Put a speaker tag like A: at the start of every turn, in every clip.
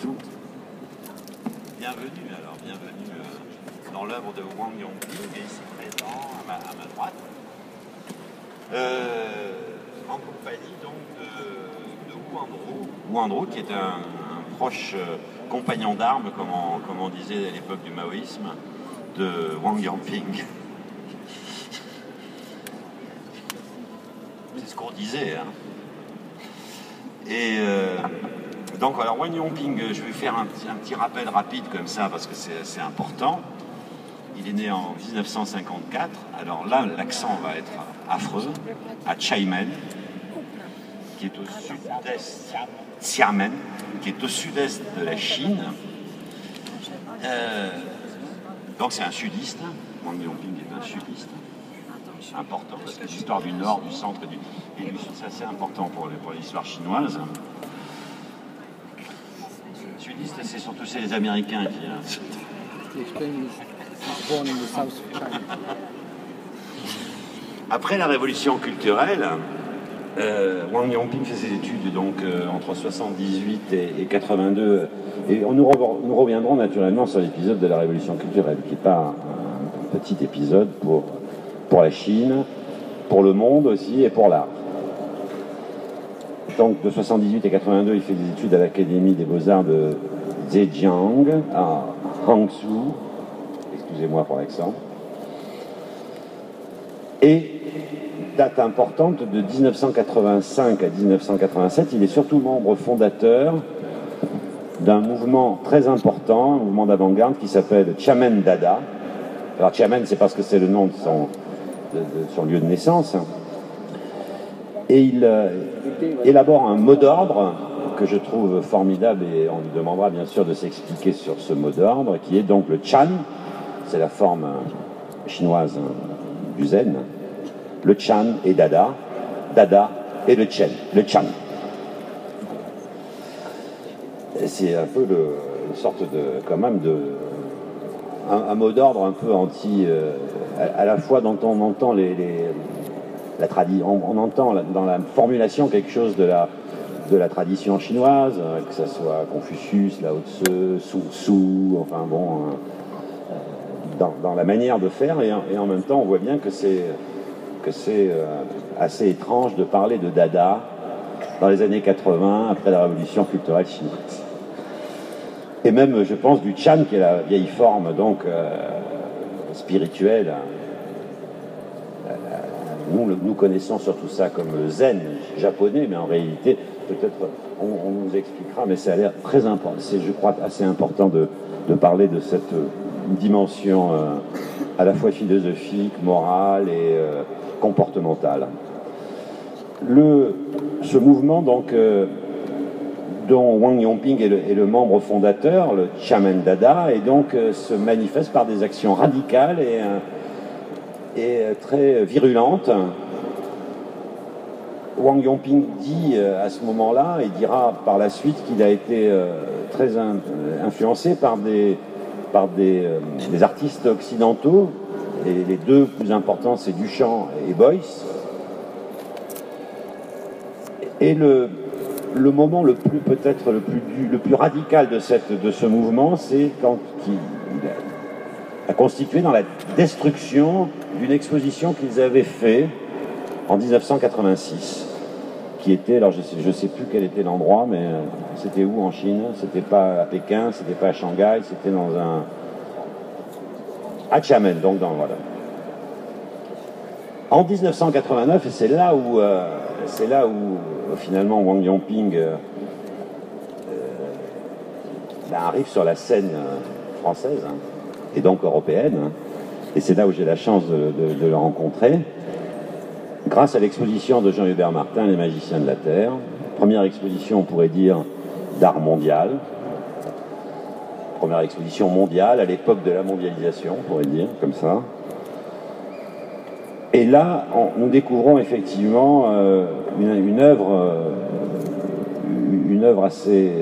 A: Bienvenue alors, bienvenue euh, dans l'œuvre de Wang Yongping, ici présent à ma, droite, euh, en compagnie donc de, de Wu Andro qui est un, proche euh, compagnon d'armes, comme on, disait à l'époque du maoïsme, de Wang Yongping. C'est ce qu'on disait. Hein. Et donc, alors, Wang Yongping, je vais faire un, petit- rappel rapide comme ça parce que c'est important. Il est né en 1954. Alors là, l'accent va être affreux, à Xiamen, qui est au sud-est, qui est au sud-est de la Chine. Euh, donc c'est un sudiste. Wang Yongping est un sudiste important parce que l'histoire du nord, du centre et du, et du sud, c'est assez important pour l'histoire chinoise. C'est surtout les Américains qui. hein. Après la révolution culturelle, euh, Wang Yongping fait ses études donc euh, entre 78 et, et 82. Et on nous, nous reviendrons naturellement sur l'épisode de la révolution culturelle, qui n'est pas un, un petit épisode pour, pour la Chine, pour le monde aussi et pour l'art. Donc de 78 et 82, il fait des études à l'Académie des Beaux-Arts de Zhejiang, à Hangzhou. Excusez-moi pour l'accent. Et date importante de 1985 à 1987, il est surtout membre fondateur d'un mouvement très important, un mouvement d'avant-garde qui s'appelle Chamen Dada. Alors Chamen, c'est parce que c'est le nom de son, lieu de naissance. Et il euh, élabore un mot d'ordre que je trouve formidable et on lui demandera bien sûr de s'expliquer sur ce mot d'ordre qui est donc le Chan, c'est la forme chinoise du zen, le Chan et Dada, Dada et le Chen, le Chan. C'est un peu une sorte de, quand même de, un, mot d'ordre un peu anti, euh, à, la fois dont on entend les, la tradition, on, entend dans la formulation quelque chose de la, de la tradition chinoise, euh, que ce soit Confucius, Lao Tse, Sun Tzu, enfin bon, euh, dans, la manière de faire, et en, même temps on voit bien que c'est que c'est euh, assez étrange de parler de Dada dans les années 80, après la révolution culturelle chinoise. Et même, je pense, du Chan, qui est la vieille forme donc euh, spirituelle. Euh, Nous, nous connaissons surtout ça comme le zen japonais, mais en réalité, peut-être on, nous expliquera, mais ça a l'air très important. C'est, je crois, assez important de, de parler de cette euh, dimension euh, à la fois philosophique, morale et euh, comportementale. Le, ce mouvement, donc, dont Wang Yongping est le, membre fondateur, le Chaman Dada, et donc se manifeste par des actions radicales et, et très virulentes. Wang Yongping dit euh, à ce moment-là, et dira par la suite qu'il a été euh, très euh, influencé par des, artistes occidentaux, et les deux plus importants c'est Duchamp et Beuys. Et le, moment le plus peut-être le plus, le plus radical de, cette, de ce mouvement, c'est quand il, a, a constitué dans la destruction d'une exposition qu'ils avaient fait en 1986, qui était, alors je sais, sais plus quel était l'endroit, mais euh, c'était où en Chine? C'était pas à Pékin, c'était pas à Shanghai, c'était dans un à Xiamen, donc dans voilà. En 1989, et c'est là où, euh, c'est là où euh, finalement Wang Yongping ben, arrive sur la scène française hein, et donc européenne. hein. et c'est là où j'ai la chance de le rencontrer. Grâce à l'exposition de Jean-Hubert Martin, Les Magiciens de la Terre, première exposition, on pourrait dire, d'art mondial, première exposition mondiale à l'époque de la mondialisation, on pourrait dire, comme ça. Et là, nous découvrons effectivement euh, une, une œuvre, euh, une œuvre assez,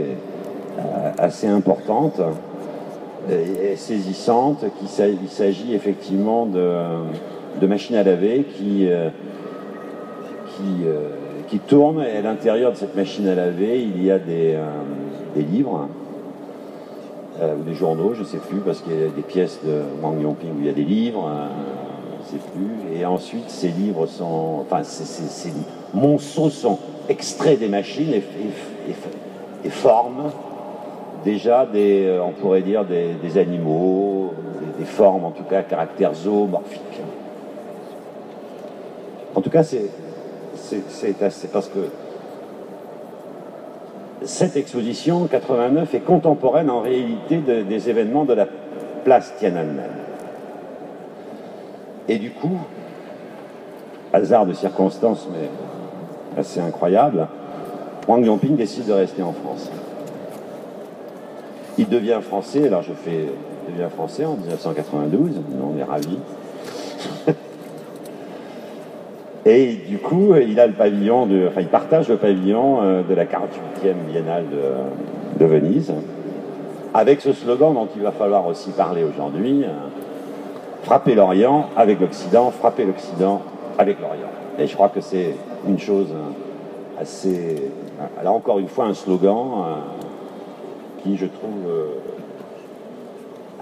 A: importante et, saisissante. Il s'agit effectivement de, de machines à laver qui, euh, qui, euh, qui tournent. Et à l'intérieur de cette machine à laver, il y a des, euh, livres euh, ou des journaux, je ne sais plus, parce qu'il y a des pièces de Wang Yongping où il y a des livres, je ne sais plus. Et ensuite, ces livres sont, enfin, ces, monceaux sont extraits des machines et, forment déjà des, on pourrait dire, des, animaux, des, des, formes en tout cas à caractère zoomorphique. En tout cas, c'est parce que cette exposition 89 est contemporaine en réalité des événements de la place Tiananmen. Et du coup, hasard de circonstances, mais assez incroyable, Wang Yongping décide de rester en France. Il devient français, alors je fais, devient français en 1992, on est ravis. Et du coup, il a le pavillon, de, enfin, il partage le pavillon euh, de la 48e biennale de, Venise, avec ce slogan dont il va falloir aussi parler aujourd'hui euh, frapper l'Orient avec l'Occident, frapper l'Occident avec l'Orient. Et je crois que c'est une chose euh, assez. Là encore une fois, un slogan qui, je trouve,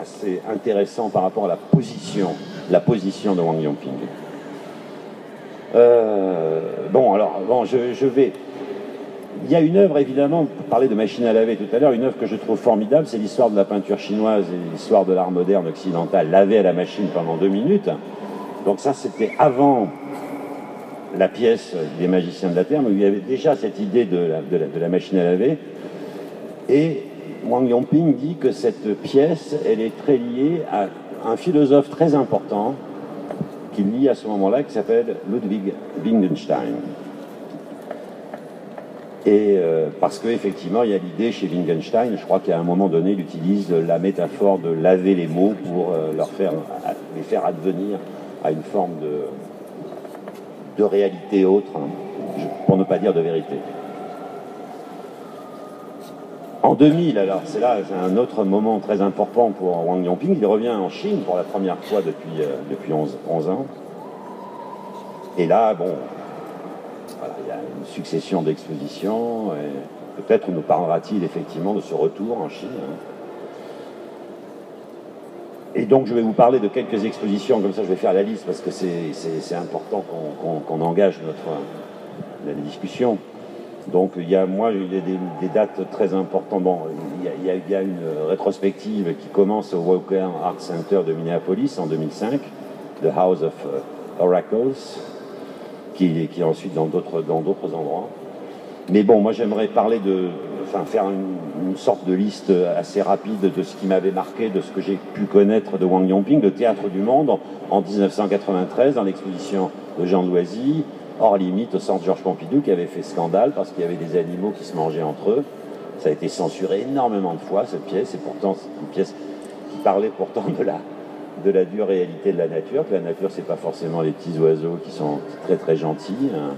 A: assez intéressant par rapport à la position, la position de Wang Yongping. Euh, bon, alors, bon, je, vais. Il y a une œuvre, évidemment, pour parler de machine à laver tout à l'heure, une œuvre que je trouve formidable, c'est l'histoire de la peinture chinoise et l'histoire de l'art moderne occidental, lavé à la machine pendant deux minutes. Donc ça, c'était avant la pièce des magiciens de la Terre, mais il y avait déjà cette idée de la, de la machine à laver. Et Wang Yongping dit que cette pièce, elle est très liée à un philosophe très important, qu'il lit à ce moment-là, qui s'appelle Ludwig Wittgenstein. Et euh, parce qu'effectivement, il y a l'idée chez Wittgenstein, je crois qu'à un moment donné, il utilise la métaphore de laver les mots pour euh, leur faire, les faire advenir à une forme de, réalité autre, hein, pour ne pas dire de vérité. En 2000, alors c'est là un autre moment très important pour Wang Yongping, il revient en Chine pour la première fois depuis, euh, depuis 11, ans. Et là, bon, il y a une succession d'expositions, peut-être nous parlera-t-il effectivement de ce retour en Chine. Hein. Et donc je vais vous parler de quelques expositions, comme ça je vais faire la liste parce que c'est important qu'on engage notre discussion. Donc il y a, moi, des, dates très importantes. Bon, il y, a, une rétrospective qui commence au Walker Art Center de Minneapolis en 2005, The House of uh, Oracles, qui, qui est ensuite dans d'autres, dans d'autres endroits. Mais bon, moi j'aimerais parler de, enfin faire une, sorte de liste assez rapide de ce qui m'avait marqué, de ce que j'ai pu connaître de Wang Yongping, le théâtre du monde en, 1993 dans l'exposition de Jean Loisy, hors limite au centre Georges Pompidou qui avait fait scandale parce qu'il y avait des animaux qui se mangeaient entre eux. Ça a été censuré énormément de fois cette pièce et pourtant c'est une pièce qui parlait pourtant de la, de la dure réalité de la nature, que la nature c'est pas forcément les petits oiseaux qui sont très très gentils hein.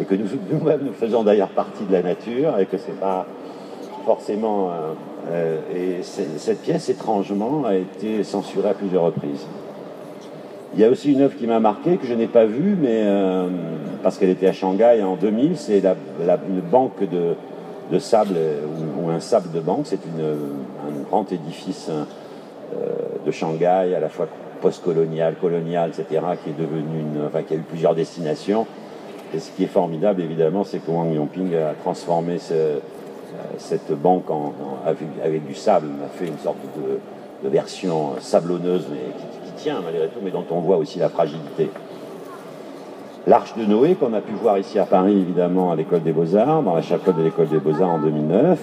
A: et que nous, nous-mêmes nous faisons d'ailleurs partie de la nature et que c'est pas forcément euh, euh, et cette pièce étrangement a été censurée à plusieurs reprises. Il y a aussi une œuvre qui m'a marqué, que je n'ai pas vue, mais euh, parce qu'elle était à Shanghai en 2000, c'est la, une banque de, sable, ou, un sable de banque. C'est un grand édifice euh, de Shanghai, à la fois post-colonial, colonial, etc., qui a eu plusieurs destinations. Et ce qui est formidable, évidemment, c'est que Wang Yongping a transformé cette banque avec, du sable, a fait une sorte de, de version sablonneuse, mais qui, malgré tout, mais dont on voit aussi la fragilité. L'Arche de Noé, qu'on a pu voir ici à Paris, évidemment, à l'École des Beaux-Arts, dans la chapelle de l'École des Beaux-Arts en 2009.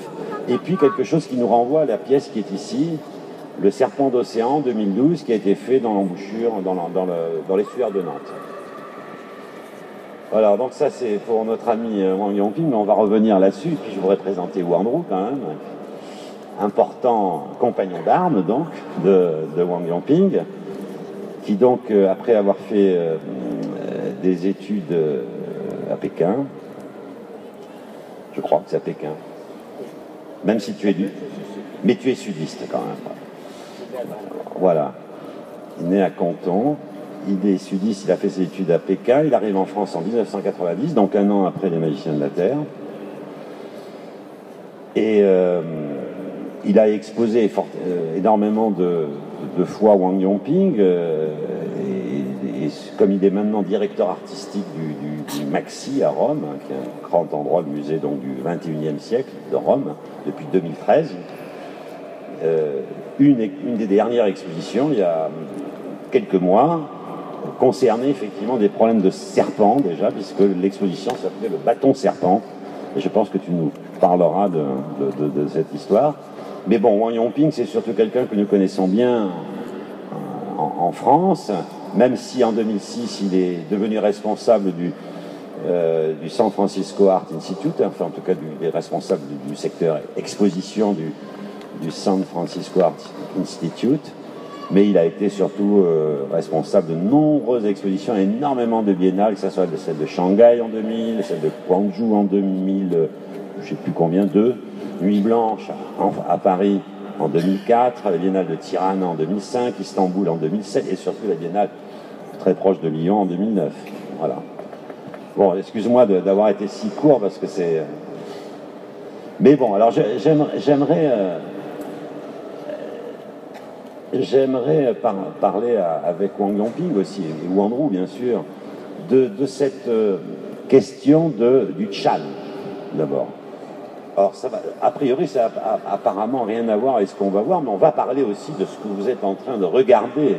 A: Et puis quelque chose qui nous renvoie à la pièce qui est ici, le Serpent d'Océan 2012, qui a été fait dans l'embouchure, dans, dans, dans l'estuaire de Nantes. Voilà, donc ça c'est pour notre ami euh, Wang Yongping, mais on va revenir là-dessus. Puis je voudrais présenter Wang quand même, important compagnon d'armes donc de, de Wang Yongping qui donc, euh, après avoir fait euh, euh, des études à Pékin, je crois que c'est à Pékin, même si tu es du... Mais tu es sudiste quand même. Voilà. Il est né à Canton, il est sudiste, il a fait ses études à Pékin, il arrive en France en 1990, donc un an après les Magiciens de la Terre. Et il a exposé énormément de, fois Wang Yongping, et, comme il est maintenant directeur artistique du, Maxi à Rome, hein, qui est un grand endroit, le musée du 21e siècle de Rome, depuis 2013, une, une, des dernières expositions, il y a quelques mois, concernait effectivement des problèmes de serpent déjà, puisque l'exposition s'appelait le bâton serpent. Et je pense que tu nous parleras de, cette histoire. Mais bon, Wang Yongping, c'est surtout quelqu'un que nous connaissons bien en, France, même si en 2006, il est devenu responsable du, euh, San Francisco Art Institute, enfin en tout cas du, est responsable du, secteur exposition du, du San Francisco Art Institute. Mais il a été surtout euh, responsable de nombreuses expositions, énormément de biennales, que ce soit celle de Shanghai en 2000, celle de Guangzhou en 2000, euh, je ne sais plus combien, deux, Nuit Blanche à, Paris en 2004, la biennale de Tirana en 2005, Istanbul en 2007 et surtout la biennale très proche de Lyon en 2009. Voilà. Bon, excuse-moi d'avoir été si court parce que c'est... Euh, mais bon, alors j'aimerais... J'aimerais parler avec Wang Yongping aussi, et Wandrou bien sûr, de, cette euh, question de, du Chan, d'abord. Alors, ça va, a priori, ça n'a apparemment rien à voir avec ce qu'on va voir, mais on va parler aussi de ce que vous êtes en train de regarder,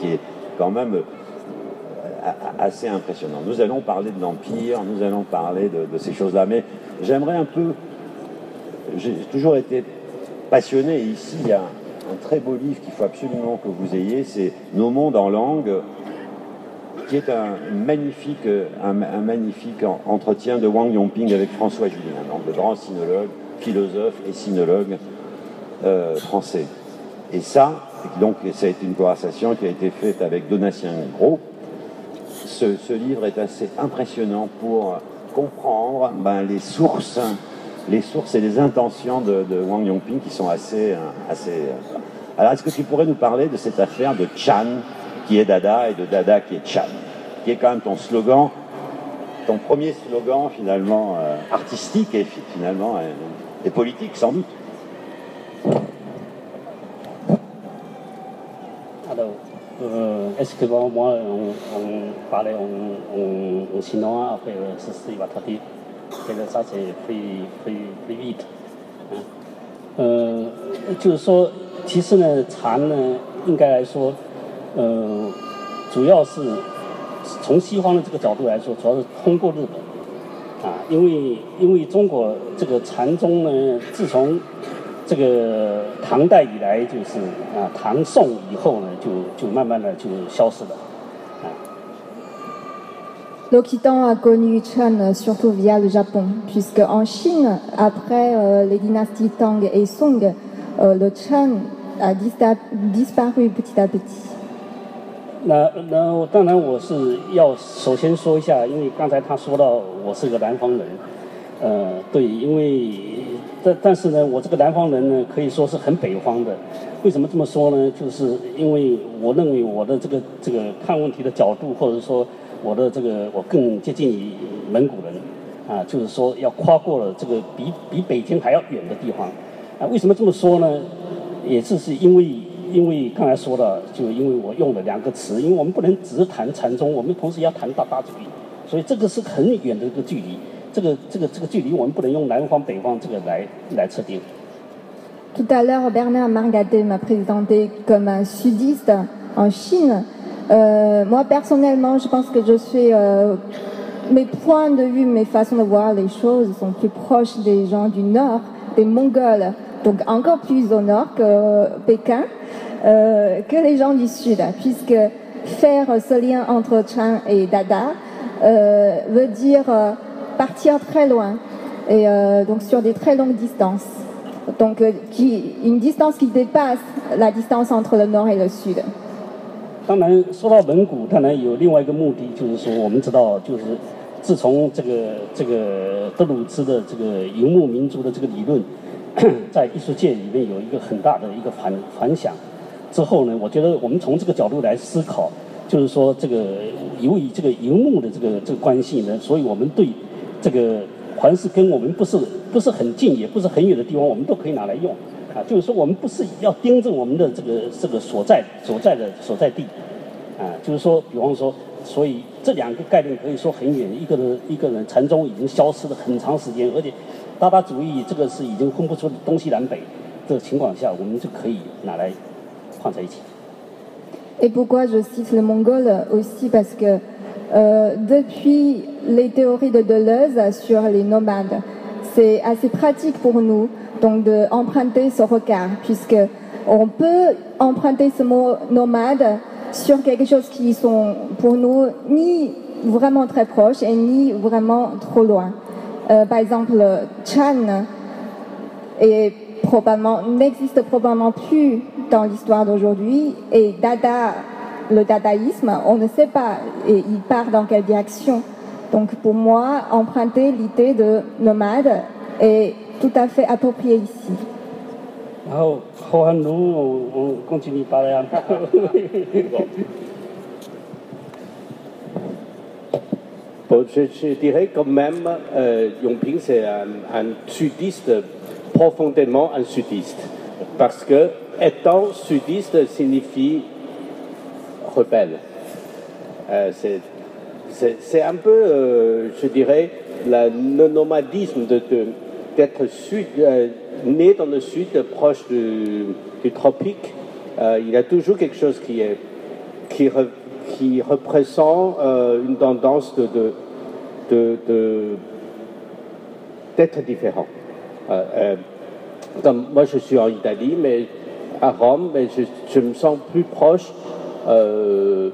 A: qui est quand même euh, assez impressionnant. Nous allons parler de l'Empire, nous allons parler de, de ces choses-là, mais j'aimerais un peu... J'ai toujours été passionné, ici, il y a un très beau livre qu'il faut absolument que vous ayez, c'est Nos mondes en langue, qui est un magnifique, un, magnifique entretien de Wang Yongping avec François Julien, donc le grand sinologue, philosophe et sinologue euh, français. Et ça, donc ça a été une conversation qui a été faite avec Donatien Gros. Ce, livre est assez impressionnant pour comprendre ben, les sources les sources et les intentions de, Wang Yongping qui sont assez, assez. Alors, est-ce que tu pourrais nous parler de cette affaire de Chan qui est Dada et de Dada qui est Chan, qui est quand même ton slogan, ton premier slogan finalement euh, artistique et finalement euh, et politique sans doute.
B: Alors, euh, est-ce que moi on, parlait en, en, chinois après ceci va traduire 这个沙子会会会 eat，呃，就是说，其实呢，禅呢，应该来说， 呃，主要是从西方的这个角度来说，主要是通过日本，啊，因为因为中国这个禅宗呢，自从这个唐代以来，就是啊，唐宋以后呢，就就慢慢的就消失了。
C: L'Occitan a connu Chan surtout via le Japon, puisque en Chine, après euh, les dynasties Tang et Song, euh, le Chan a disparu petit à petit.
B: 那那当然我是要首先说一下，因为刚才他说到我是个南方人，呃，对，因为但但是呢，我这个南方人呢，可以说是很北方的。为什么这么说呢？就是因为我认为我的这个这个看问题的角度，或者说。我的这个我更接近于蒙古人，啊，就是说要跨过了这个比比北京还要远的地方，啊，为什么这么说呢？也正是因为因为刚才说的，就因为我用了两个词，因为我们不能只谈禅宗，我们同时要谈大大距离，所以这个是很远的一个距离，这个这个这个距离我们不能用南方北方这个来来测定。
C: Tout à l'heure, Bernard Margadet m'a présenté comme un sudiste en Chine. Euh, moi, personnellement, je pense que je suis. Euh, mes points de vue, mes façons de voir les choses sont plus proches des gens du Nord, des Mongols, donc encore plus au nord que Pékin, euh, que les gens du Sud, puisque faire ce lien entre Chan et Dada veut dire partir très loin, et donc sur des très longues distances. Donc, qui, une distance qui dépasse la distance entre le nord et le sud.
B: 当然，说到蒙古，当然有另外一个目的，就是说，我们知道，就是自从这个这个德鲁兹的这个游牧民族的这个理论， 在艺术界里面有一个很大的一个反反响之后呢，我觉得我们从这个角度来思考，就是说，这个由于这个荧幕的这个这个关系呢，所以我们对这个凡是跟我们不是不是很近也不是很远的地方，我们都可以拿来用。啊，就是说我们不是要盯着我们的这个这个所在所在的所在地，啊，就是说，比方说，所以这两个概念可以说很远，一个人一个人禅宗已经消失了很长时间，而且 达达主义这个是已经分不出东西南北的情况下，我们就可以拿来放在一起。
C: Et pourquoi je cite le mongol aussi Parce que euh, depuis les théories de Deleuze sur les nomades, c'est assez pratique pour nous donc d'emprunter ce regard, puisque on peut emprunter ce mot nomade sur quelque chose qui sont pour nous ni vraiment très proches et ni vraiment trop loin. Euh, par exemple, euh, Chan est probablement, n'existe probablement plus dans l'histoire d'aujourd'hui et Dada, le dadaïsme, on ne sait pas et il part dans quelle direction. Donc pour moi, emprunter l'idée de nomade est tout à fait approprié ici.
B: Ah, oh, oh non, on, on continue de parler un
D: peu. Je, dirais quand même, euh, Yongping, c'est un, sudiste, profondément un sudiste. Parce que étant sudiste signifie rebelle. Euh, c'est- un peu, euh, je dirais, le nomadisme de- de- d'être sud, euh, né dans le sud, proche du, tropique. Il y a toujours quelque chose qui est qui, qui représente euh, une tendance de, d'être différent. Euh, euh, comme moi, je suis en Italie, mais à Rome, mais je, me sens plus proche de,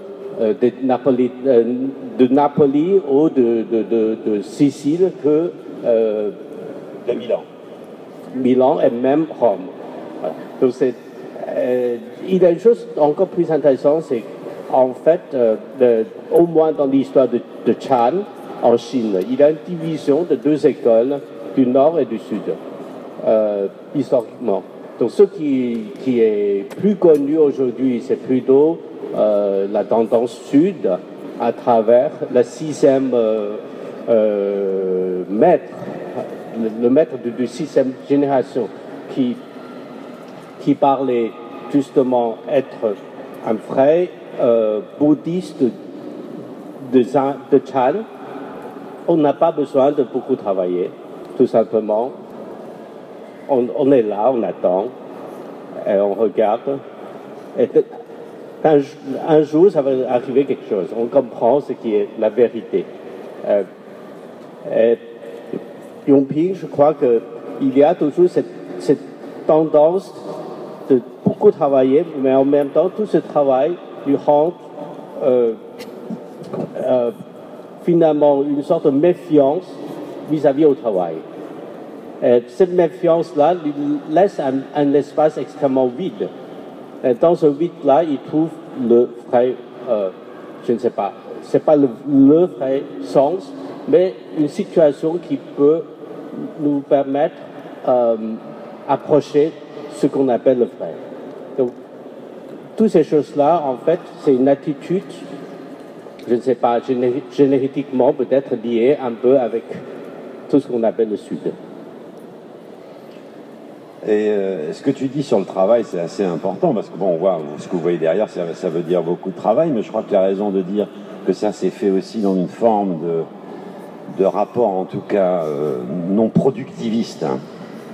D: Napoli, de Napoli ou de, Sicile que
A: De Milan.
D: Milan et même Rome. Donc c'est, il y a une chose encore plus intéressante, c'est en fait, euh, au moins dans l'histoire de, Chan en Chine, il y a une division de deux écoles, du nord et du sud, euh, historiquement. Donc ce qui, est plus connu aujourd'hui, c'est plutôt euh, la tendance sud à travers le sixième maître, le, maître de, sixième génération qui, qui parlait justement être un frère euh, bouddhiste de, Chan. On n'a pas besoin de beaucoup travailler, tout simplement. On, est là, on attend, on regarde. Et un, jour, ça va arriver quelque chose. On comprend ce qui est la vérité. Euh, et Yongping, je crois qu'il y a toujours cette tendance de beaucoup travailler, mais en même temps, tout ce travail lui rend euh, euh, finalement une sorte de méfiance vis-à-vis au travail. Et cette méfiance-là lui laisse un, espace extrêmement vide. Dans ce vide-là, il trouve le vrai, euh, je ne sais pas, c'est pas le, le vrai sens, mais une situation qui peut nous permettre euh, approcher ce qu'on appelle le vrai. Toutes ces choses-là, en fait, c'est une attitude, je ne sais pas, géné- génétiquement peut-être liée un peu avec tout ce qu'on appelle le Sud.
A: Et euh, ce que tu dis sur le travail, c'est assez important parce que bon, on voit ce que vous voyez derrière, ça, ça veut dire beaucoup de travail, mais je crois que tu as raison de dire que ça s'est fait aussi dans une forme de, de rapport, en tout cas euh, non productiviste. hein.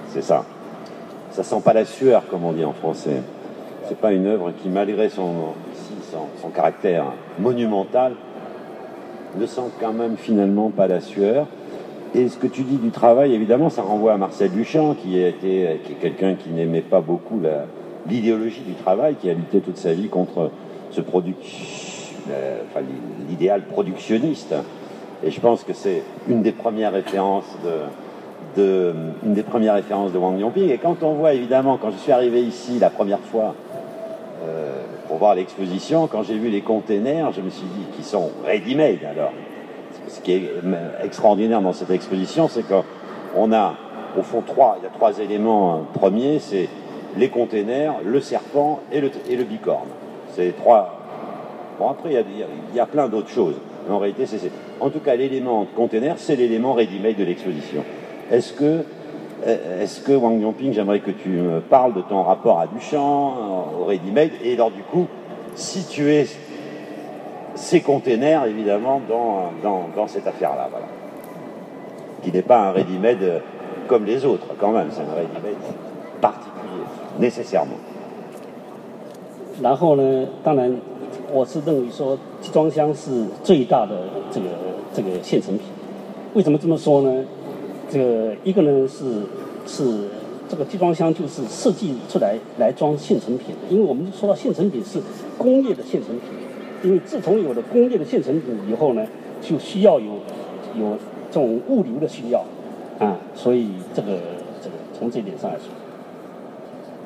A: C'est ça. Ça sent pas la sueur, comme on dit en français. C'est pas une œuvre qui, malgré son, son, caractère monumental, ne sent quand même finalement pas la sueur. Et ce que tu dis du travail, évidemment, ça renvoie à Marcel Duchamp, qui, a été, est quelqu'un qui n'aimait pas beaucoup l'idéologie du travail, qui a lutté toute sa vie contre ce produit, enfin, l'idéal productionniste. Et je pense que c'est une des premières références de, de- une des premières références de Wang Yongping. Et quand on voit, évidemment, quand je suis arrivé ici la première fois euh, pour voir l'exposition, quand j'ai vu les containers, je me suis dit qu'ils sont ready-made alors ce qui est extraordinaire dans cette exposition, c'est qu'on a au fond trois, il y a trois éléments hein. premiers, c'est les containers, le serpent et le, et le bicorne. C'est trois. Bon après il y a, il y a- plein d'autres choses. En réalité, c'est- en tout cas l'élément container, c'est l'élément ready-made de l'exposition. Est-ce que est-ce que Wang Yongping, j'aimerais que tu me parles de ton rapport à Duchamp, au ready-made, et alors du coup, situer ces containers, évidemment, dans, dans, dans cette affaire-là, voilà. Qui n'est pas un ready-made comme les autres, quand même, c'est un ready-made particulier, nécessairement.
B: 然后呢，当然，我是认为说集装箱是最大的这个这个现成品。为什么这么说呢？ 这个一个呢是是这个集装箱就是设计出来来装现成品，因为我们说到现成品是工业的现成品，因为自从有了工业的现成品以后呢，就需要有有这种物流的需要啊，所以这个这个从这点上来说。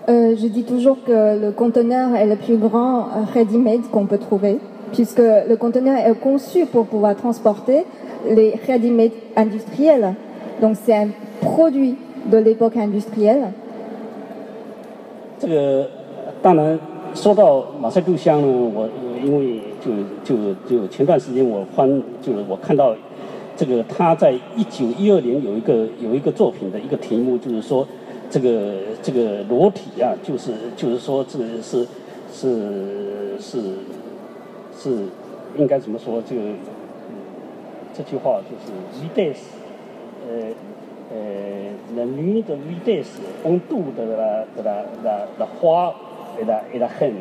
C: Euh, je dis toujours que le conteneur est le plus grand ready-made qu'on peut trouver, puisque le conteneur est conçu pour pouvoir transporter les ready-made industriels. Donc c'est un produit de l'époque industrielle.
B: 这个当然说到马赛杜香呢，我因为就就就前段时间我翻就是我看到这个他在一九一二年有一个有一个作品的一个题目，就是说这个这个裸体啊，就是就是说这个是是是是应该怎么说？这个这句话就是 vides，呃呃，la nuit de vides on d de la de la la la 花 et la et la hen，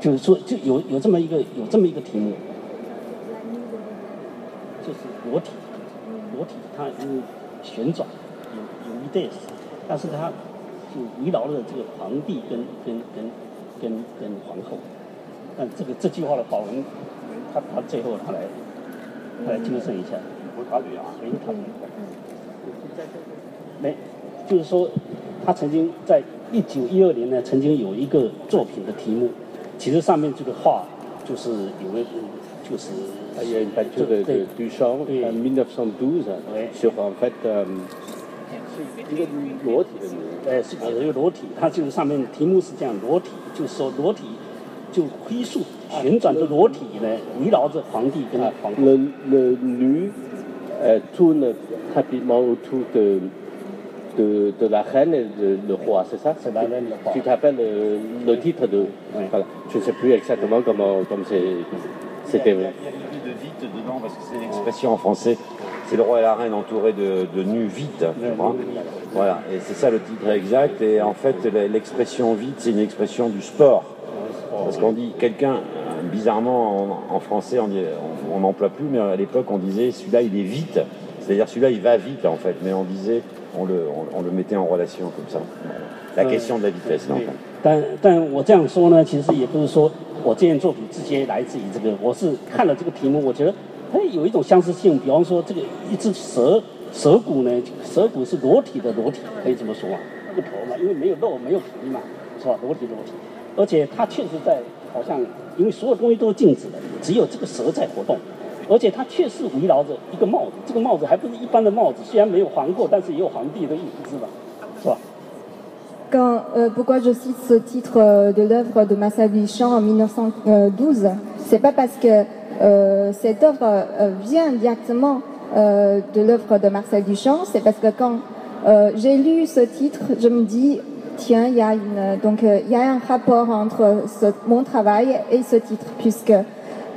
B: 就是说就有有这么一个有这么一个题目，就是裸体，裸体它因为旋转有有 vides，但是它就围绕着这个皇帝跟跟跟跟跟皇后，但这个这句话的法文，他他最后他来他来纠正一下。没他们没，就是说，他曾经在一九一二年呢，曾经有一个作品的题目，其实上面这个画就是有个就是。
D: Il y a une peinture de, de Duchamp
B: Oui.
D: en 1912
B: Oui.
D: sur en fait euh, 一个裸体的女人。
B: 呃，是有一个裸体，它就是上面题目是这样，裸体就是说裸体就飞速旋转的裸体呢，围绕着皇帝跟皇帝。
D: Le, le nu euh, tourne rapidement autour de, de, de la reine et de, le roi, c'est ça?
B: C'est la reine et le roi.
D: Tu t'appelles le, le titre de... Voilà. Je ne sais plus exactement comment comme c'est- c'était.
A: Il y a de vite dedans parce que c'est l'expression en français. C'est le roi et la reine entourés de, de nus vite, je crois. Voilà, et c'est ça le titre exact. Et en fait, l'expression vite, c'est une expression du sport. Parce qu'on dit quelqu'un, euh, bizarrement en, en français, on n'emploie plus, mais à l'époque on disait celui-là il est vite. C'est-à-dire celui-là il va vite en fait, mais on disait, on le, on, on le mettait en relation comme ça. La
B: Euh,
A: question de la vitesse, non
B: 但但我这样说呢，其实也不是说我这件作品直接来自于这个，我是看了这个题目，我觉得哎有一种相似性。比方说这个一只蛇蛇骨呢，蛇骨是裸体的裸体，可以这么说嘛，不头嘛，因为没有肉没有皮嘛，是吧？裸体裸体，而且它确实在好像因为所有东西都是静止的，只有这个蛇在活动。而且它确实围绕着一个帽子，这个帽子还不是一般的帽子，虽然没有皇后，但是也有皇帝的影子吧，是吧？
C: Quand, euh, pourquoi je cite ce titre euh, de l'œuvre de Marcel Duchamp en 1912 C'est pas parce que euh, cette œuvre euh, vient directement euh, de l'œuvre de Marcel Duchamp, c'est parce que quand euh, j'ai lu ce titre, je me dis tiens, il y a une donc euh, il y a un rapport entre ce- mon travail et ce titre puisque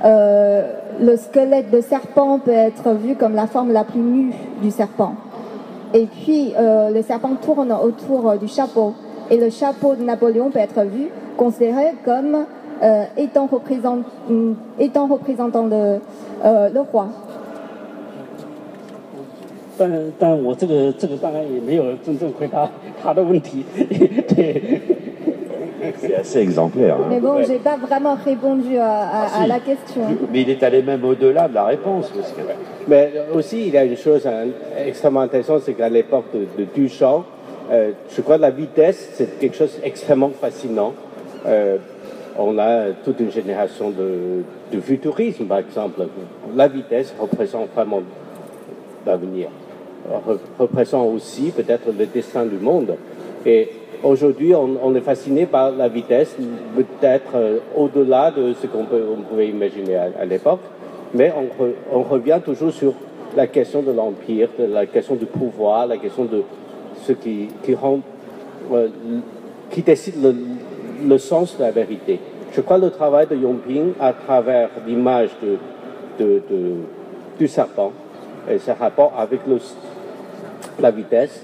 C: euh, le squelette de serpent peut être vu comme la forme la plus nue du serpent. Et puis, euh, le serpent tourne autour euh, du chapeau. Et le chapeau de Napoléon peut être vu, considéré comme euh, étant, représent- hum, étant représentant le, euh, le roi.
B: 但但我这个这个当然也没有真正回答他的问题，对。
A: C'est assez exemplaire. hein.
C: Mais bon, j'ai pas vraiment répondu à, à- à la question.
A: Mais il est allé même au-delà de la réponse. Parce que...
D: Mais aussi, il y a une chose hein, extrêmement intéressante, c'est qu'à l'époque de, de Duchamp, euh, je crois que la vitesse, c'est quelque chose d'extrêmement fascinant. Euh, on a toute une génération de, de futurisme, par exemple. La vitesse représente vraiment l'avenir, Re- représente aussi peut-être le destin du monde. Et aujourd'hui, on, est fasciné par la vitesse, peut-être euh, au-delà de ce qu'on pouvait imaginer à, l'époque, mais on, re- on revient toujours sur la question de l'empire, la question du pouvoir, la question de ce qui, rend, euh, qui décide le, sens de la vérité. Je crois le travail de Yongping à travers l'image du serpent et ses rapports avec la vitesse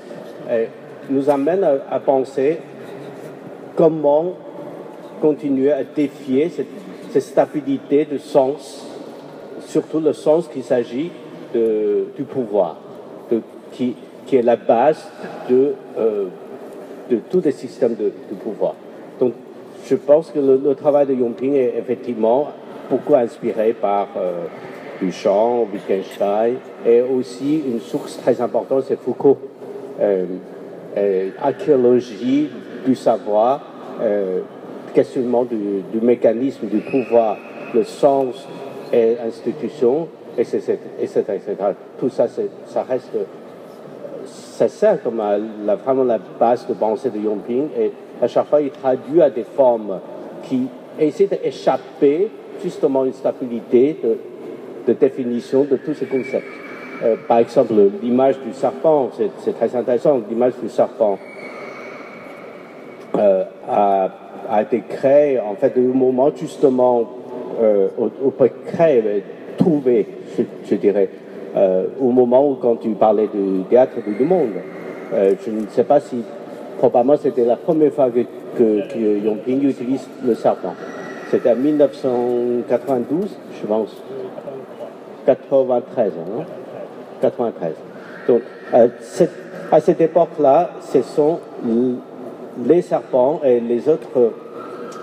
D: nous amène à, penser comment continuer à défier cette, cette stabilité de sens, surtout le sens qu'il s'agit du pouvoir, qui, est la base de, euh, tous les systèmes de, pouvoir. Donc, je pense que le, le, travail de Yongping est effectivement beaucoup inspiré par euh, Duchamp, Wittgenstein, et aussi une source très importante, c'est Foucault. Euh, archéologie du savoir, euh, questionnement du, mécanisme du pouvoir, le sens et institution, etc. etc.. Tout ça, ça reste, ça sert comme la, vraiment la base de pensée de Yongping et à chaque fois il traduit à des formes qui essaient d'échapper justement une stabilité de, de, définition de tous ces concepts. Euh, par exemple, l'image du serpent, c'est très intéressant, l'image du serpent euh, a, été créée en fait au moment justement euh, au créé, trouvé, je, dirais, euh, au moment où quand tu parlais du théâtre du monde. Je ne sais pas si probablement c'était la première fois que, que, que Yongping utilise le serpent. C'était en 1992, je pense. 93, non? 93. Donc, à cette époque-là, ce sont les serpents et les autres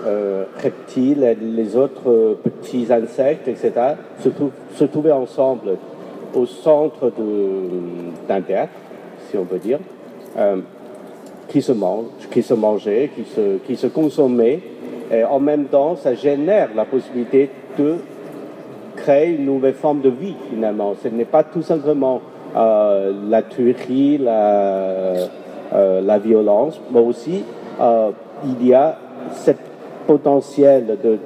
D: euh, reptiles, les autres petits insectes, etc., se, trou se trouvaient ensemble au centre d'un théâtre, si on peut dire, euh, qui se mangent, qui se mangeaient, qui se, qui se consommaient, et en même temps, ça génère la possibilité de créer une nouvelle forme de vie, finalement. Ce n'est pas tout simplement euh, la tuerie, la, euh, la violence, mais aussi euh, il y a cette potentiel de,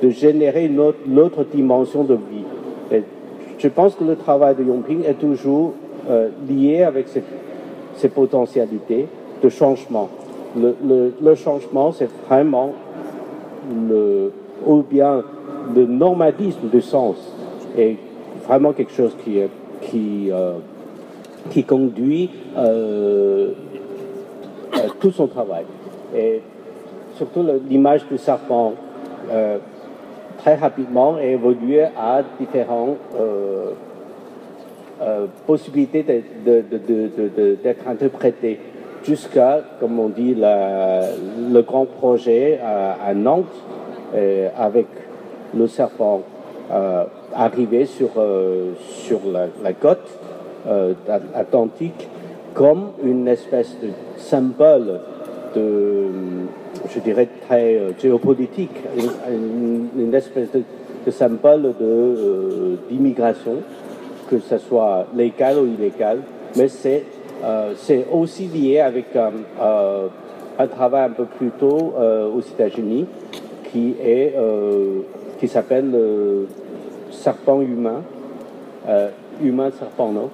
D: de, générer une autre, autre, dimension de vie. Je pense que le travail de Yongping est toujours lié avec ces, potentialités de changement. Le, le, le changement, c'est vraiment le, ou bien le normalisme du sens est vraiment quelque chose qui, qui, euh, qui conduit euh, tout son travail. Et surtout l'image du serpent, euh, très rapidement a évolué à différentes euh, euh, possibilités d'être interprétées jusqu'à, comme on dit, le grand projet à, à Nantes avec le serpent arrivé sur, sur la, côte atlantique comme une espèce de symbole de, je dirais, très euh, géopolitique, une, espèce de, de symbole d'immigration, euh, que ce soit légal ou illégal, mais c'est euh, aussi lié avec euh, un travail un peu plus tôt aux États-Unis qui est qui s'appelle le serpent humain, humain serpent, non?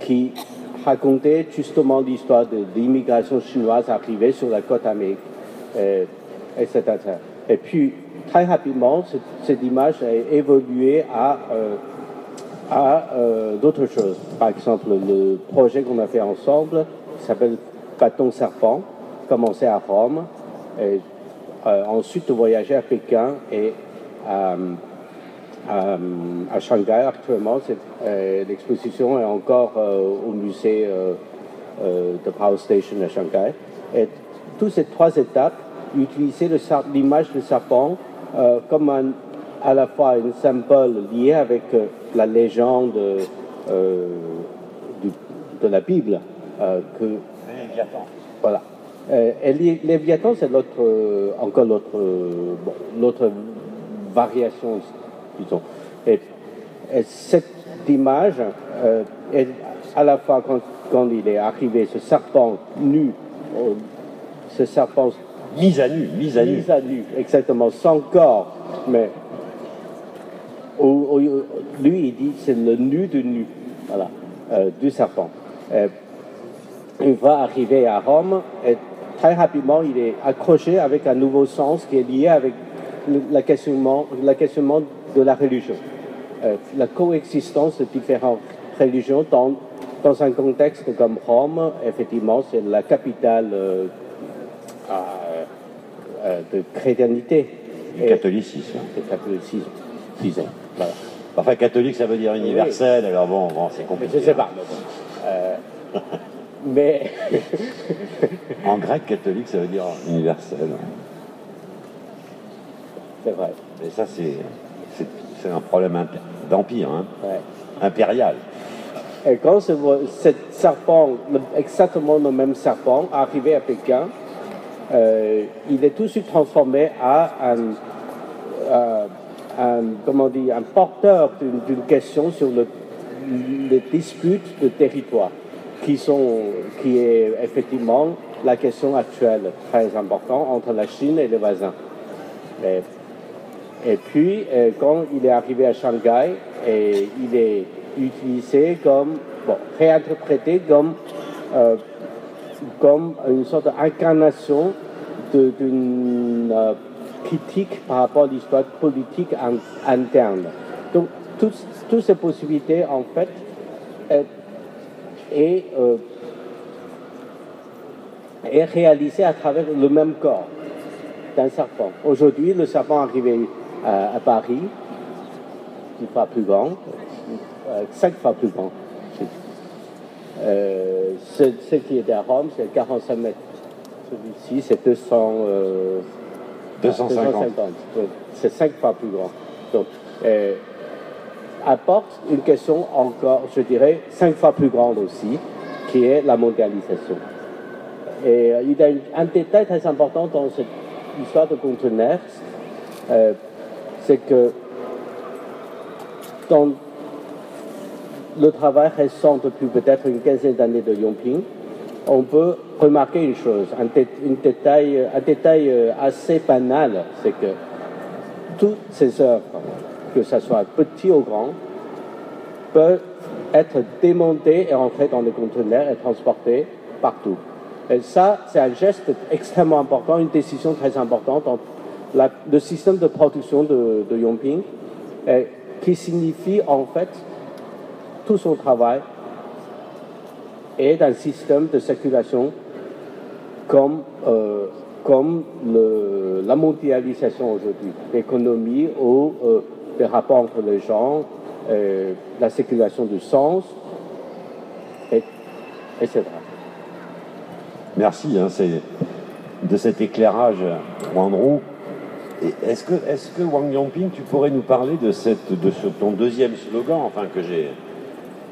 D: Qui racontait justement l'histoire de l'immigration chinoise arrivée sur la côte américaine, euh, etc. Et puis, très rapidement, cette, image a évolué à, euh, à euh, d'autres choses. Par exemple, le projet qu'on a fait ensemble, qui s'appelle Bâton Serpent, commencé à Rome, et ensuite voyager à Pékin et à à, à Shanghai actuellement. Euh, L'exposition est encore euh, au musée euh, de Power Station à Shanghai. Et toutes ces trois étapes, utiliser l'image du serpent comme un, à la fois un symbole lié avec la légende du, de la Bible. que. Voilà. Et Léviathan, c'est l'autre, encore l'autre, bon, l'autre variation disons. Et, et cette image euh, est à la fois quand, quand, il est arrivé, ce serpent nu, euh, ce serpent
A: mis à nu, mis à nu,
D: mis à nu, exactement, sans corps, mais lui il dit c'est le nu de nu, voilà. du serpent. une fois arrivé à Rome, très rapidement, il est accroché avec un nouveau sens qui est lié avec le questionnement, le questionnement de la religion. la coexistence de différentes religions dans, dans un contexte comme Rome, effectivement, c'est la capitale de chrétienté.
A: Du catholicisme.
D: Du catholicisme, disons. Voilà.
A: Enfin, catholique, ça veut dire universel, alors bon, bon c'est compliqué.
D: Je ne sais pas. Mais,
A: en grec, catholique, ça veut dire universel.
D: C'est vrai.
A: Et ça, c'est un problème d'empire, hein. impérial.
D: Et quand ce serpent, exactement le même serpent, arrivé à Pékin, euh, il est tout de suite transformé à un, euh, un comment dire, un porteur d'une question sur le, les disputes de territoire, qui, sont, qui est effectivement la question actuelle très importante entre la Chine et les voisins. Et, puis, euh, quand il est arrivé à Shanghai, et il est utilisé comme, bon, réinterprété comme comme une sorte d'incarnation d'une euh, critique par rapport à l'histoire politique interne. Donc, toutes, ces possibilités, en fait, est, euh, est réalisée à travers le même corps d'un serpent. Aujourd'hui, le serpent arrivé à, à Paris, fois plus grand, euh, cinq fois plus grand. Euh, ce, qui est à Rome, c'est 45 mètres. Celui-ci, c'est 200,
A: 250.
D: C'est 5 fois plus grand. Donc, euh, apporte une question encore, je dirais, 5 fois plus grande aussi, qui est la mondialisation. Et euh, il y a un détail très important dans cette histoire de conteneurs, c'est que dans le travail récent depuis peut-être une quinzaine d'années de Yongping, on peut remarquer une chose, un, détail, un détail euh, assez banal, c'est que toutes ces œuvres, que ce soit petit ou grand, peuvent être démontées et entrées dans les conteneurs et transportées partout. Et ça, c'est un geste extrêmement important, une décision très importante dans le système de production de, de Yongping, qui signifie en fait tout son travail est un système de circulation comme, euh, comme la mondialisation aujourd'hui, l'économie ou euh, les rapports entre les gens, euh, la circulation du sens, et, etc.
A: Merci hein, de cet éclairage, Wang Est-ce que, est que Wang Yongping, tu pourrais nous parler de, ce, ton deuxième slogan, enfin que j'ai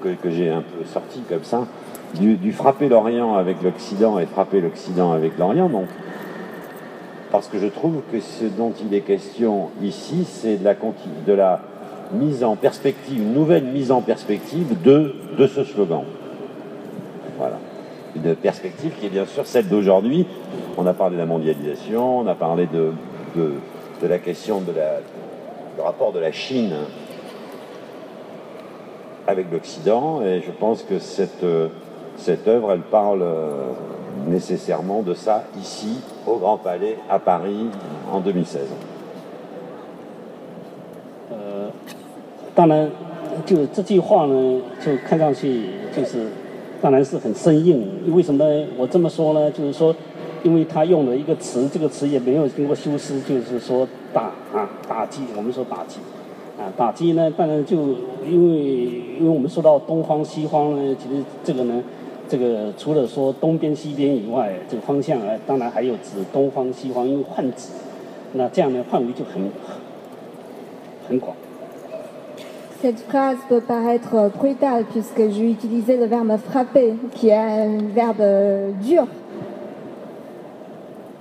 A: que, j'ai un peu sorti comme ça, du, frapper l'Orient avec l'Occident et frapper l'Occident avec l'Orient, non. Parce que je trouve que ce dont il est question ici, c'est de la, mise en perspective, une nouvelle mise en perspective de, de ce slogan. Voilà. Une perspective qui est bien sûr celle d'aujourd'hui. On a parlé de la mondialisation, on a parlé de, de, de la question de du rapport de la Chine avec l'Occident et je pense que cette, cette œuvre, elle parle euh, nécessairement de ça ici, au Grand Palais, à Paris, en 2016.
B: 当然，就这句话呢，就看上去就是，当然是很生硬。为什么我这么说呢？就是说，因为他用了一个词，这个词也没有经过修饰，就是说打啊打击，我们说打击。啊，打击呢，当然就因为因为我们说到东方西方呢，其实这个呢，这个除了说东边西边以外，这个方向啊，当然还有指东方西方，因为泛指，那这样呢范围就很很广。
C: Cette phrase peut paraître brutale puisque j'ai utilisé le verbe frapper, qui est un verbe dur.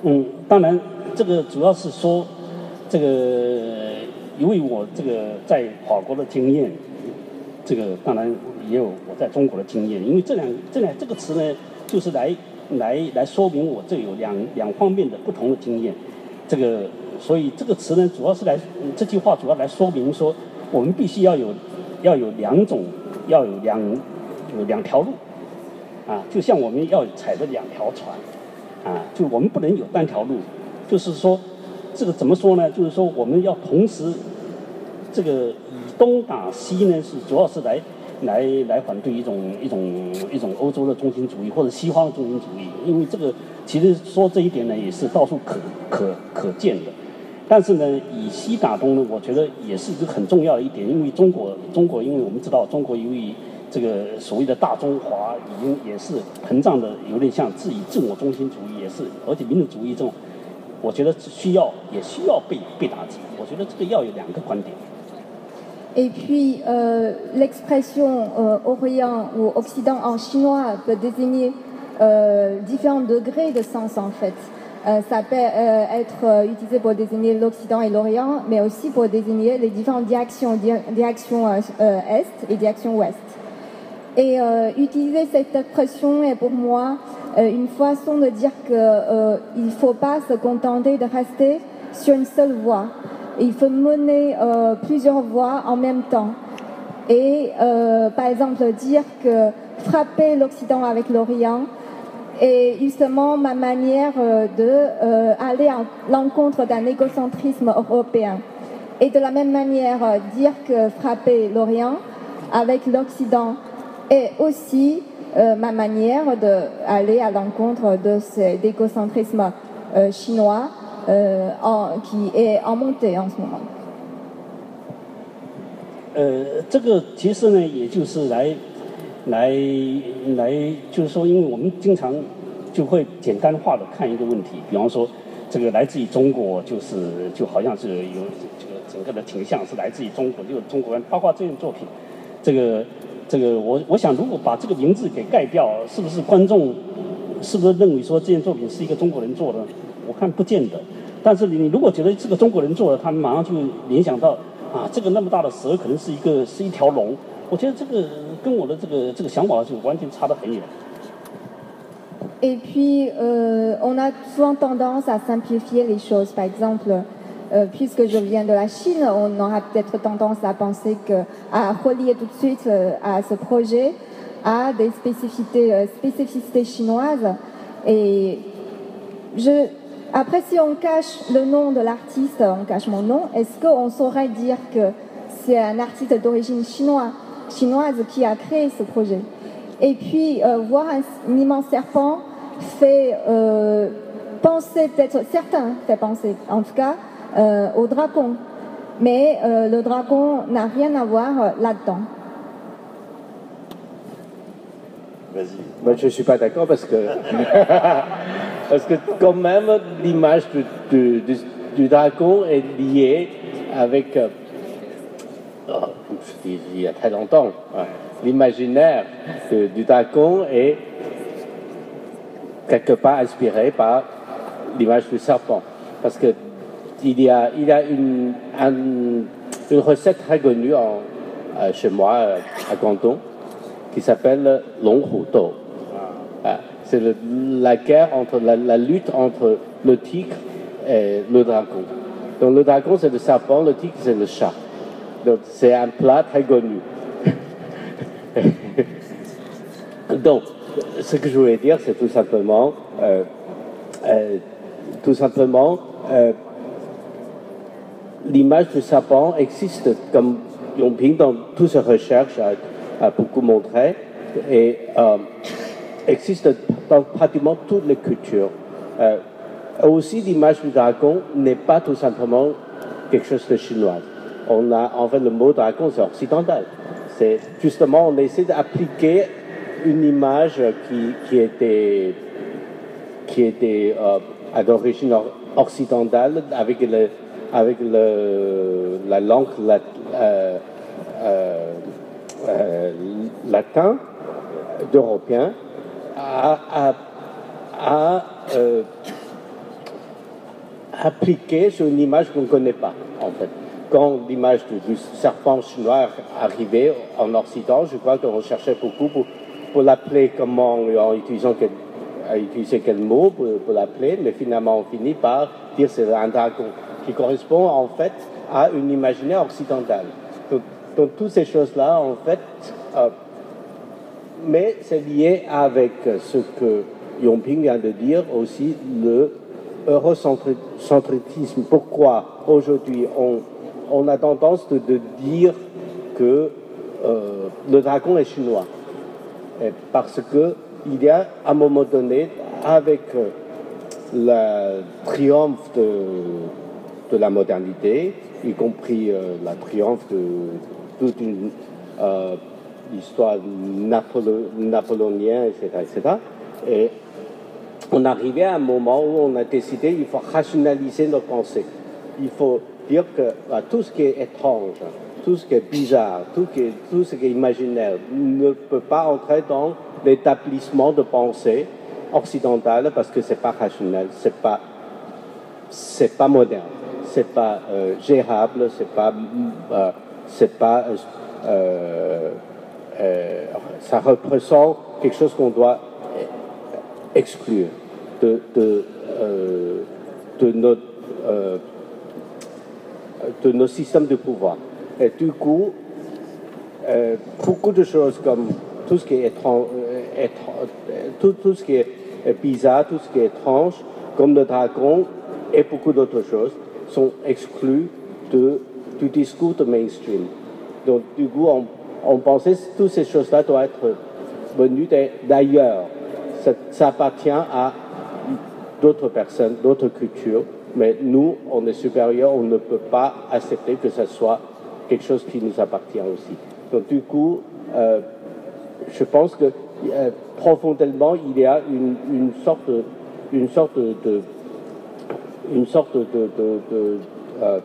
B: 嗯，当然这个主要是说这个。因为我这个在法国的经验，这个当然也有我在中国的经验。因为这两这两这个词呢，就是来来来说明我这有两两方面的不同的经验。这个所以这个词呢，主要是来这句话主要来说明说，我们必须要有要有两种要有两有两条路，啊，就像我们要踩着两条船，啊，就我们不能有单条路，就是说，这个怎么说呢？就是说我们要同时，这个以东打西呢，是主要是来来来反对一种一种一种欧洲的中心主义或者西方的中心主义，因为这个其实说这一点呢，也是到处可可可见的。但是呢，以西打东呢，我觉得也是一个很重要的一点，因为中国，中国，因为我们知道，中国由于这个所谓的大中华已经也是膨胀的，有点像自以自我中心主义，也是，而且民族主义这种，我觉得需要也需要被被打击。我觉得这个要有两个观点。
C: Et puis, euh, l'expression euh, Orient ou Occident en chinois peut désigner euh, différents degrés de sens en fait. Ça peut être utilisé pour désigner l'Occident et l'Orient, mais aussi pour désigner les différentes directions, direction Est et direction Ouest. Et utiliser cette expression est pour moi une façon de dire qu'il ne faut pas se contenter de rester sur une seule voie. Il faut mener plusieurs voies en même temps. Et par exemple dire que frapper l'Occident avec l'Orient, et justement ma manière euh, de euh, à l'encontre d'un égocentrisme européen. Et de la même manière, euh, dire que frapper l'Orient avec l'Occident est aussi ma manière d'aller à l'encontre de cet égocentrisme chinois qui est en montée en ce moment.
B: 来来，就是说，因为我们经常就会简单化的看一个问题，比方说，这个来自于中国，就是就好像是有这个整个的倾向是来自于中国，就是中国人，包括这件作品，这个这个，我我想，如果把这个名字给盖掉，是不是观众是不是认为说这件作品是一个中国人做的？我看不见得。但是你你如果觉得这个中国人做的，他们马上就联想到啊，这个那么大的蛇可能是一个是一条龙。我觉得这个。
C: Et puis, euh, on a souvent tendance à simplifier les choses. Par exemple, euh, puisque je viens de la Chine, on aura peut-être tendance à penser que, à relier tout de suite euh, à ce projet à des spécificités, spécificités chinoises. Et je, après, si on cache le nom de l'artiste, on cache mon nom, est-ce qu'on saurait dire que c'est un artiste d'origine chinoise qui a créé ce projet? Et puis, euh, voir un, immense serpent fait euh, penser, peut-être certains fait penser, en tout cas, euh, au dragon. Mais le dragon n'a rien à voir là-dedans.
D: Moi, je ne suis pas d'accord parce que, parce que quand même, l'image du, du, dragon est liée avec il y a très longtemps, hein. l'imaginaire du dragon est quelque part inspiré par l'image du serpent. Parce que il y a, il y a une, une recette très connue euh, chez moi, euh, à Canton, qui s'appelle Long ah. C'est la guerre entre la, la, lutte entre le tigre et le dragon. Donc le dragon c'est le serpent, le tigre c'est le chat. Donc c'est un plat très connu. Donc, ce que je voulais dire, c'est tout simplement, euh, euh, tout simplement, euh, l'image du sapin existe, comme Yongping dans toutes ses recherches a, beaucoup montré, et existe dans pratiquement toutes les cultures. aussi, l'image du dragon n'est pas tout simplement quelque chose de chinois on a, en fait, le mot dragon, c'est occidental. C'est justement, on essaie d'appliquer une image qui, était, qui était euh, à l'origine occidentale avec avec la langue euh, euh, latin d'européen à, à, sur une image qu'on ne connaît pas, en fait quand l'image du, serpent chinois arrivait en Occident, je crois qu'on cherchait beaucoup pour, l'appeler comment, en utilisant quel, mot pour, l'appeler, mais finalement on finit par dire c'est un dragon, qui correspond en fait à une imaginaire occidentale. Donc, toutes ces choses-là, en fait, euh, mais c'est lié avec ce que Yongping vient de dire aussi, le eurocentrisme. Pourquoi aujourd'hui on, a tendance de, dire que euh, le dragon est chinois? Parce qu'il y a à un moment donné, avec euh, le triomphe de, de, la modernité, y compris euh, la triomphe de toute une histoire napoléonienne, etc., etc., et on arrivait à un moment où on a décidé qu'il faut rationaliser nos pensées. Il faut dire que tout ce qui est étrange, tout ce qui est bizarre, tout, ce qui est imaginaire ne peut pas entrer dans l'établissement de pensée occidentale parce que c'est pas rationnel, c'est pas pas moderne, c'est pas euh, gérable, c'est pas euh, c'est pas euh, ça représente quelque chose qu'on doit exclure de, de, euh, de, notre, euh, de nos systèmes de pouvoir. Et du coup, euh, beaucoup de choses comme tout ce qui est tout, ce qui est bizarre, tout ce qui est étrange, comme le dragon et beaucoup d'autres choses, sont exclus de, du discours de mainstream. Donc, du coup, on, pensait que toutes ces choses-là doivent être venues d'ailleurs. Ça, appartient à d'autres personnes, d'autres cultures, mais nous, on est supérieurs, on ne peut pas accepter que ce soit quelque chose qui nous appartient aussi. Donc du coup, euh, je pense que euh, profondément, il y a une, sorte, une sorte de, une sorte de euh,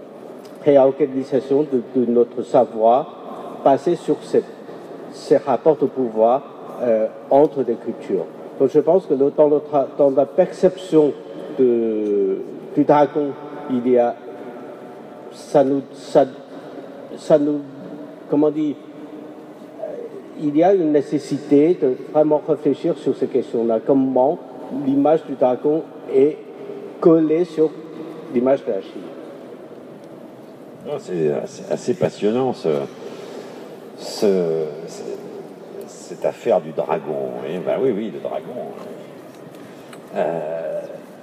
D: réorganisation de, notre savoir basé sur ces rapports de pouvoir euh, entre des cultures. Donc je pense que dans, la perception de, du dragon, il y a, ça nous, ça, nous, comment dire, il y a une nécessité de vraiment réfléchir sur ces questions-là. Comment l'image du dragon est collée sur l'image de la Chine.
A: C'est assez, passionnant ce, ce, cette affaire du dragon. Et ben oui, oui, le dragon. Euh,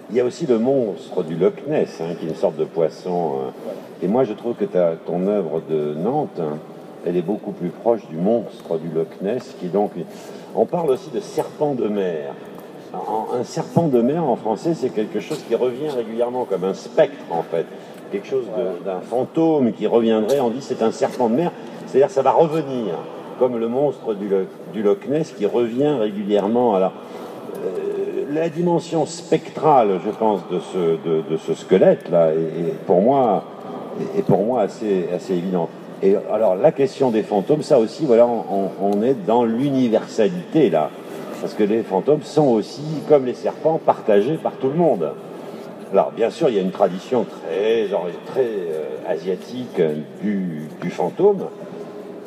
A: il y a aussi le monstre du Loch Ness, hein, qui est une sorte de poisson. Hein. Et moi, je trouve que ton œuvre de Nantes, elle est beaucoup plus proche du monstre du Loch Ness, qui donc. On parle aussi de serpent de mer. Un serpent de mer en français, c'est quelque chose qui revient régulièrement comme un spectre en fait, quelque chose d'un fantôme qui reviendrait. On dit c'est un serpent de mer, c'est-à-dire ça va revenir comme le monstre du, Loch Ness qui revient régulièrement. Alors, euh, la dimension spectrale, je pense, de ce, squelette-là est, pour moi, est, pour moi assez, assez évidente. Et alors, la question des fantômes, ça aussi, voilà, on, est dans l'universalité, là. Parce que les fantômes sont aussi, comme les serpents, partagés par tout le monde. Alors, bien sûr, il y a une tradition très, très euh, asiatique du, fantôme,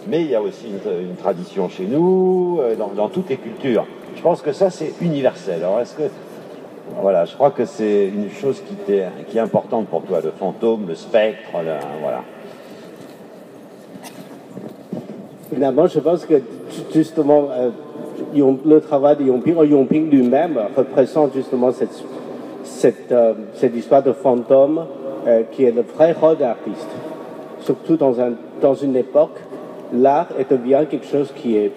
A: mais il y a aussi une, tradition chez nous, euh, dans, toutes les cultures. Je pense que ça, c'est universel. Alors, est-ce que. Voilà, je crois que c'est une chose qui, qui est importante pour toi, le fantôme, le spectre, voilà.
D: Finalement, je pense que justement, euh, le travail de Yongping, Yongping lui-même représente justement cette, cette, euh, cette histoire de fantôme qui est le vrai rôle d'artiste, surtout dans, dans une époque l'art est devient quelque chose qui est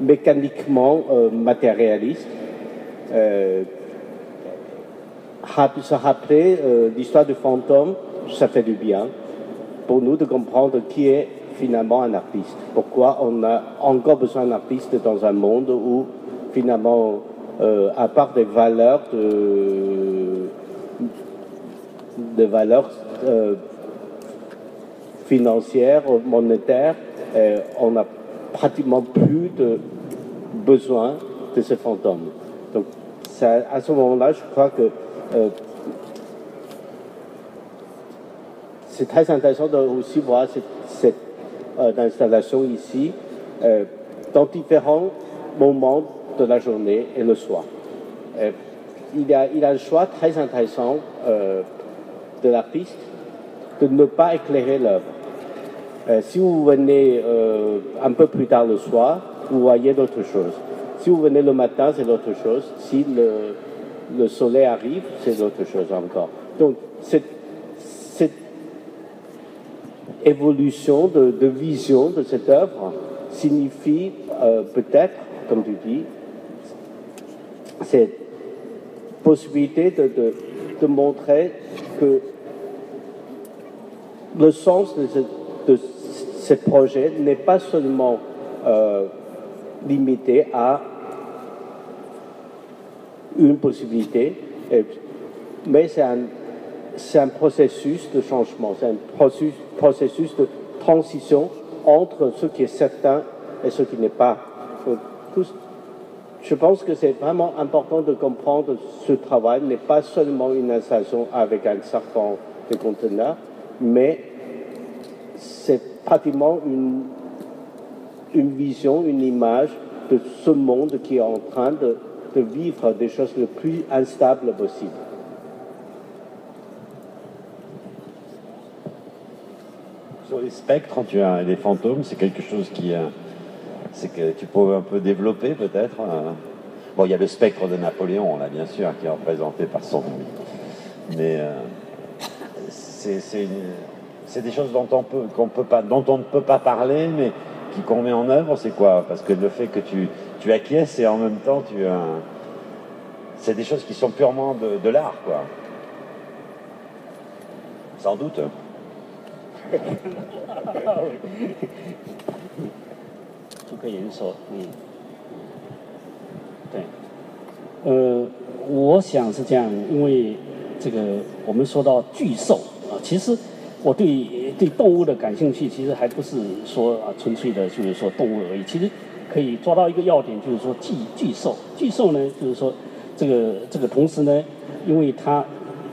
D: mécaniquement euh, matérialiste. Euh, se rappeler euh, l'histoire du fantôme, ça fait du bien pour nous de comprendre qui est finalement un artiste. Pourquoi on a encore besoin d'un artiste dans un monde où finalement, à part des valeurs de, des valeurs financières, monétaires, euh, on n'a pratiquement plus de besoin de ce fantôme. Donc, à ce moment-là, je crois que euh, c'est très intéressant de aussi voir cette, euh, installation ici dans différents moments de la journée et le soir. il, y a, il a le choix très intéressant de l'artiste de ne pas éclairer l'œuvre. Euh, si vous venez euh, un peu plus tard le soir, vous voyez d'autres choses. Si vous venez le matin, c'est d'autres chose. Si le, le soleil arrive, c'est d'autres chose encore. Donc, cette, cette évolution de, de, vision de cette œuvre signifie euh, peut-être, comme tu dis, cette possibilité de, de, de montrer que le sens de ce, de ce projet n'est pas seulement euh, limité à une possibilité, mais c'est un, un, processus de changement, c'est un processus, processus, de transition entre ce qui est certain et ce qui n'est pas. Tout, je pense que c'est vraiment important de comprendre ce travail n'est pas seulement une installation avec un serpent de conteneur, mais c'est pratiquement une, une vision, une image de ce monde qui est en train de, de vivre des choses le plus instables possible.
A: Sur les spectres, tu as les fantômes, c'est quelque chose qui, c'est que tu peux un peu développer peut-être. Bon, il y a le spectre de Napoléon, là, bien sûr, qui est représenté par son. Mais euh, c'est des choses dont on, ne peut pas parler, mais qui qu'on met en œuvre, c'est quoi? Parce que le fait que tu, acquiesces et en même temps tu. C'est des choses qui sont purement de, de l'art, quoi. Sans doute.
B: 这个颜色，嗯，对，呃，我想是这样，因为这个我们说到巨兽啊，其实我对对动物的感兴趣，其实还不是说啊纯粹的，就是说动物而已。其实可以抓到一个要点，就是说巨巨兽，巨兽呢，就是说这个这个同时呢，因为它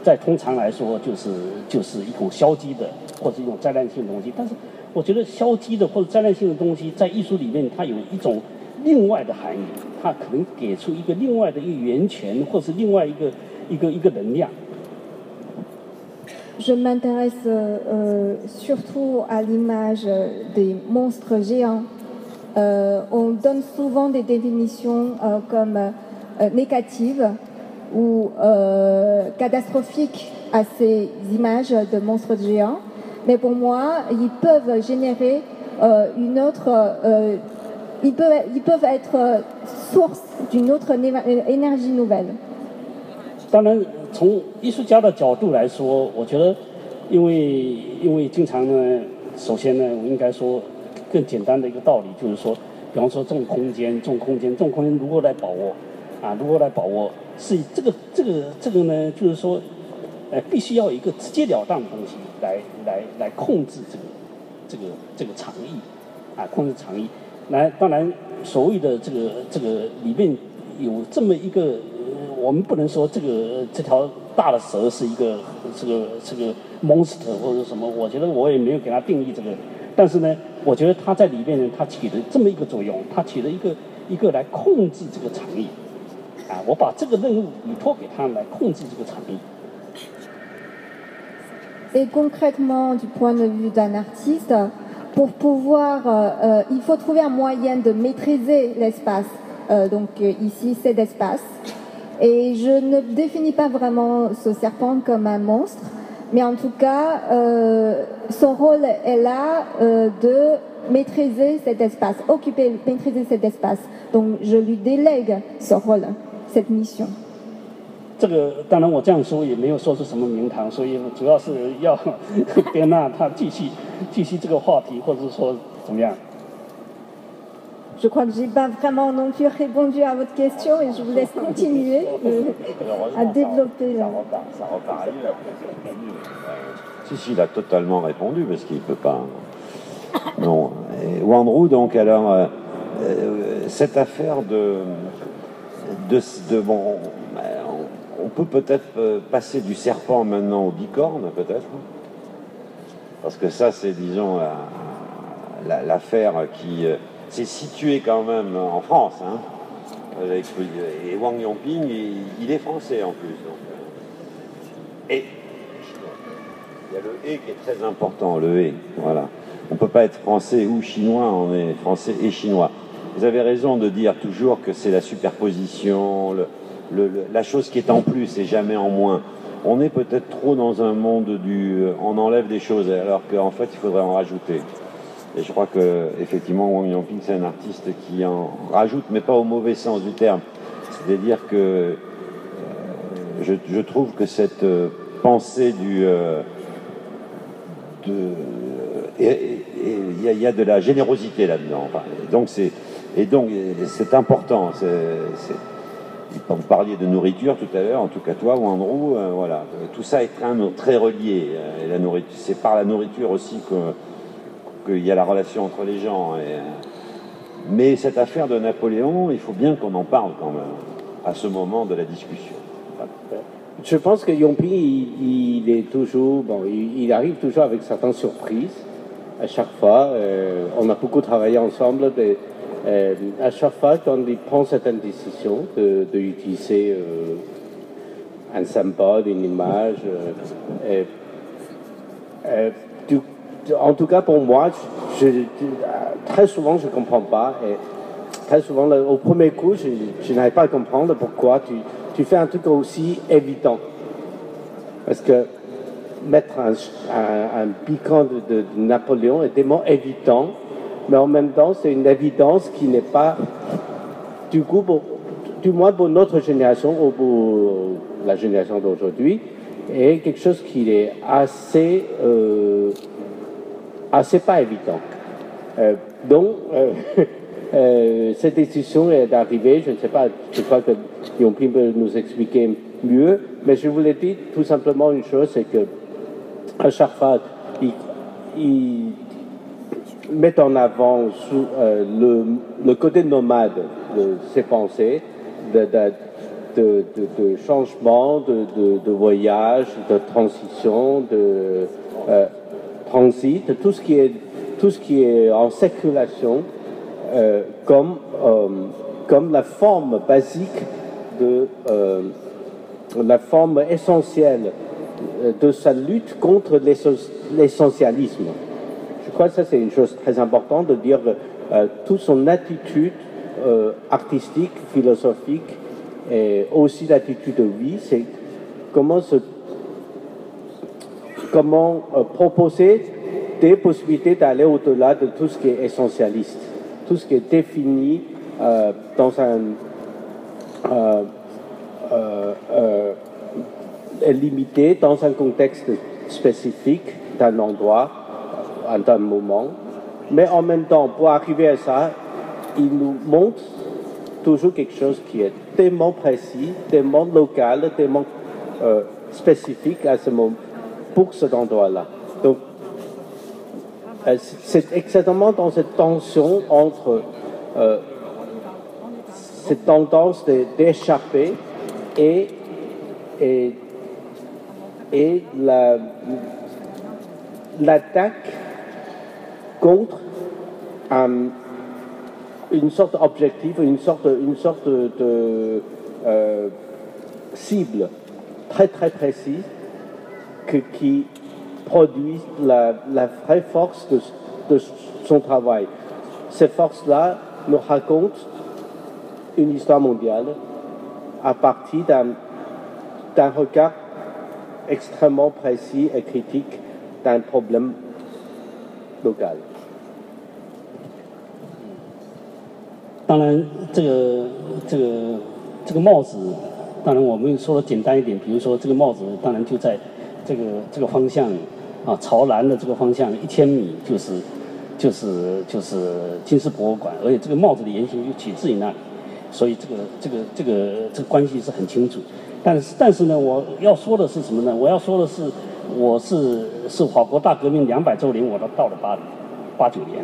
B: 在通常来说就是就是一种消极的或者一种灾难性的东西，但是。我觉得消极的或者灾难性的东西，在艺术里面，它有一种另外的含义，它可能给出一个另外的一个源泉，或是另外一个一个一个能量。
C: Je m'intéresse euh, surtout à l'image des monstres géants. Euh, on donne souvent des définitions euh, comme euh, négatives ou euh, catastrophiques à ces images de monstres géants. Mais pour moi, ils peuvent générer euh, une autre. Euh, ils, peuvent, ils peuvent être source d'une autre énergie nouvelle.
B: 当然，从艺术家的角度来说，我觉得，因为因为经常呢，首先呢，我应该说更简单的一个道理就是说，比方说这种空间，这种空间，这种空间如何来把握啊？如何来把握？是这个这个这个呢，就是说。必须要一个直截了当的东西来来来控制这个这个这个长意，啊，控制长意。来，当然所谓的这个这个里面有这么一个，我们不能说这个这条大的蛇是一个这个这个 monster 或者什么，我觉得我也没有给它定义这个。但是呢，我觉得它在里面呢，它起了这么一个作用，它起了一个一个来控制这个场域，啊，我把这个任务委托给他来控制这个场域。
C: Et concrètement, du point de vue d'un artiste, pour pouvoir, euh, euh, il faut trouver un moyen de maîtriser l'espace. Euh, donc ici, c'est l'espace. Et je ne définis pas vraiment ce serpent comme un monstre, mais en tout cas, son rôle est là de maîtriser cet espace, occuper, maîtriser cet espace. Donc je lui délègue ce rôle, cette mission.
B: 这个当然我这样说也没有说是什么名堂，所以主要是要别娜他继续继续这个话题，或者说怎么样。
C: Je crois que j'ai pas vraiment non plus répondu à votre question et je vous laisse continuer à développer.
A: Ça repart, ça repart ailleurs. Si, si, il a totalement répondu parce qu'il ne peut pas. Non. Et Wandrou, donc, alors, euh, cette affaire de. de, de bon, on peut peut-être euh, passer du serpent maintenant au bicorne, peut-être. Parce que ça, c'est, disons, l'affaire qui euh, s'est située quand même en France. Hein, et Wang Yongping, il, est français en plus. Euh, et il y a le et qui est très important, le et. Voilà. On ne peut pas être français ou chinois, on est français et chinois. vous avez raison de dire toujours que c'est la superposition, la chose qui est en plus et jamais en moins. On est peut-être trop dans un monde du on enlève des choses alors qu'en fait il faudrait en rajouter. Et je crois que effectivement Wang Yongping c'est un artiste qui en rajoute, mais pas au mauvais sens du terme. C'est-à-dire que euh, je, trouve que cette euh, pensée du euh, il y, a de la générosité là-dedans. et donc c'est important. Vous parliez de nourriture tout à l'heure, en tout cas toi ou Andrew, voilà. Tout ça est très, relié. Et la nourriture, c'est par la nourriture aussi qu'il y a la relation entre les gens. mais cette affaire de Napoléon, il faut bien qu'on en parle quand même, à ce moment de la discussion.
D: Je pense que Yompi, il, est toujours, bon, il, arrive toujours avec certaines surprises à chaque fois. Euh, on a beaucoup travaillé ensemble. Euh, à chaque fois, il prend certaines décisions d'utiliser de, euh, un symbole, une image, en tout cas pour moi, très souvent je ne comprends pas. Et très souvent, au premier coup, je, n'arrive pas à comprendre pourquoi tu, fais un truc aussi évident. Parce que mettre un, un, piquant de, Napoléon est tellement évident, mais en même temps, c'est une évidence qui n'est pas, du coup, du moins pour notre génération ou pour la génération d'aujourd'hui, est quelque chose qui est assez. Euh, c'est pas évident. Euh, donc, euh, cette décision est arrivée, je ne sais pas, je crois que Yompi peut nous expliquer mieux, mais je voulais dire tout simplement une chose, c'est que à chaque fois, il, met en avant sous, le, côté nomade de ses pensées, de, de, changement, de, voyage, de transition, de transit, tout ce qui est, en circulation euh, comme, euh, comme la forme basique de euh, la forme essentielle de sa lutte contre l'essentialisme. Que ça c'est une chose très importante de dire toute son attitude artistique, philosophique et aussi l'attitude de vie, c'est comment se comment euh, proposer des possibilités d'aller au-delà de tout ce qui est essentialiste, tout ce qui est défini euh, dans un euh, limité dans un contexte spécifique d'un endroit, d'un moment. Mais en même temps, pour arriver à ça, il nous montre toujours quelque chose qui est tellement précis, tellement local, tellement spécifique à ce moment, pour cet endroit-là. Donc, euh, c'est exactement dans cette tension entre euh, cette tendance d'échapper et, et l'attaque contre une sorte d'objectif, une sorte, une sorte de euh, cible très très précise qui produit la, vraie force de, son travail. Ces forces-là nous racontent une histoire mondiale à partir d'un regard extrêmement précis et critique d'un problème local.
B: 当然，这个这个这个帽子，当然我们说的简单一点，比如说这个帽子，当然就在这个这个方向啊，朝南的这个方向一千米就是就是就是金丝博物馆，而且这个帽子的原型就取自于那里，所以这个这个这个这个关系是很清楚。但是但是呢，我要说的是什么呢？我要说的是，我是是法国大革命两百周年，我都到了巴黎八九年，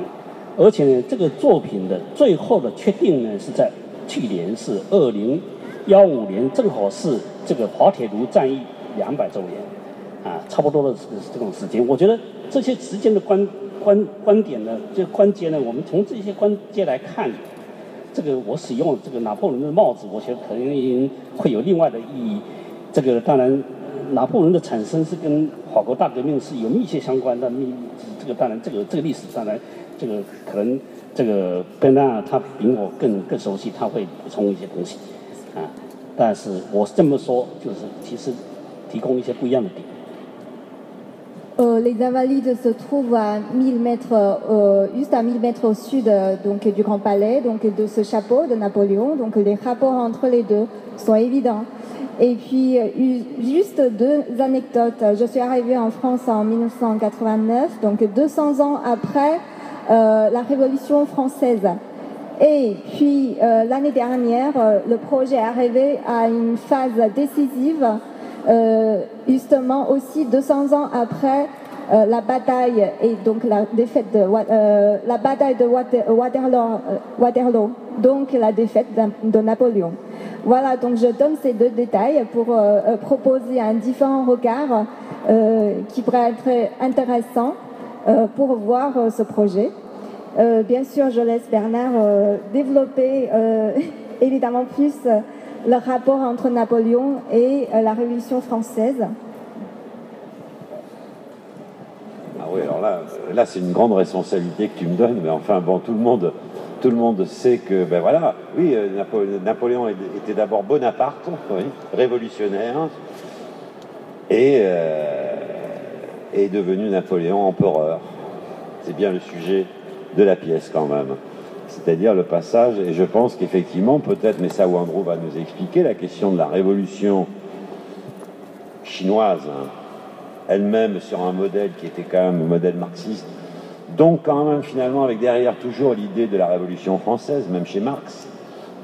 B: 而且呢，这个作品的最后的确定呢是在去年是二零幺五年，正好是这个滑铁卢战役两百周年。啊，差不多的这种时间，我觉得这些时间的观观观点呢，这关节呢，我们从这些关节来看，这个我使用这个拿破仑的帽子，我觉得可能会有另外的意义。这个当然，拿破仑的产生是跟法国大革命是有密切相关的，密这个当然这个这个历史当然这个可能这个贝纳他比我更更熟悉，他会补充一些东西啊。但是我这么说，就是其实提供一些不一样的点。
C: Euh, les Invalides se trouvent à 1000 mètres, euh, juste à 1000 mètres au sud donc, du Grand Palais, donc de ce chapeau de Napoléon. Donc les rapports entre les deux sont évidents. Et puis, euh, eu- juste deux anecdotes. Je suis arrivée en France en 1989, donc 200 ans après euh, la Révolution française. Et puis, euh, l'année dernière, euh, le projet est arrivé à une phase décisive, euh, justement aussi 200 ans après euh, la bataille et donc la défaite de euh, la bataille de euh, Waterloo, donc la défaite de Napoléon. Voilà, donc je donne ces deux détails pour proposer un différent regard qui pourrait être intéressant pour voir ce projet. Bien sûr, je laisse Bernard développer évidemment plus le rapport entre Napoléon et la Révolution française.
A: Ah oui, alors là, là c'est une grande responsabilité que tu me donnes, mais enfin bon, tout le monde, tout le monde sait que, ben voilà, oui, euh, Napo- Napoléon était d'abord Bonaparte, révolutionnaire, et euh, est devenu Napoléon empereur. C'est bien le sujet de la pièce quand même. C'est-à-dire le passage, et je pense qu'effectivement, peut-être, mais ça Wandro va nous expliquer, la question de la révolution chinoise, hein, elle-même sur un modèle qui était quand même un modèle marxiste, donc quand même finalement avec derrière toujours l'idée de la révolution française, même chez Marx,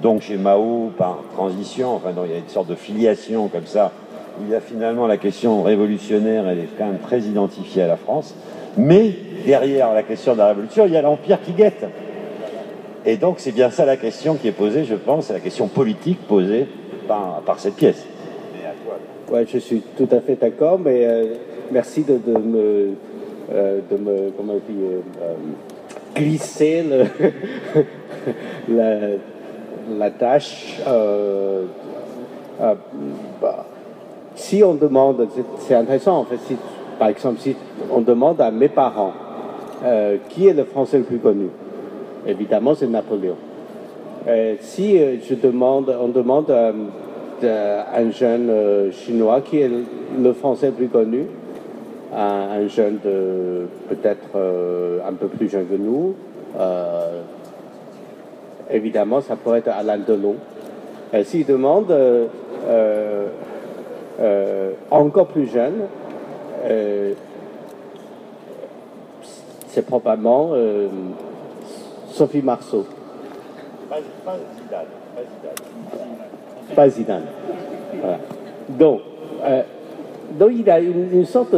A: donc chez Mao par transition, enfin il y a une sorte de filiation comme ça, il y a finalement la question révolutionnaire, elle est quand même très identifiée à la France, mais derrière la question de la révolution, il y a l'empire qui guette. Et donc c'est bien ça la question qui est posée, je pense, la question politique posée par, par cette pièce.
D: Ouais, je suis tout à fait d'accord, mais euh, merci de, de me, euh, de me comment on dit, euh, glisser le- la, la tâche. bah, si on demande, c'est- intéressant en fait, si, par exemple, si on demande à mes parents qui est le Français le plus connu, évidemment c'est Napoléon. Si je demande, on demande un jeune euh, chinois qui est le- français plus connu, un jeune de peut-être euh, un peu plus jeune que nous, euh, évidemment ça pourrait être Alain Delon. Euh, S'il demande encore plus jeune, c'est probablement Sophie Marceau.
A: Zidane. Pas Zidane.
D: Donc, euh, donc il a une, sorte,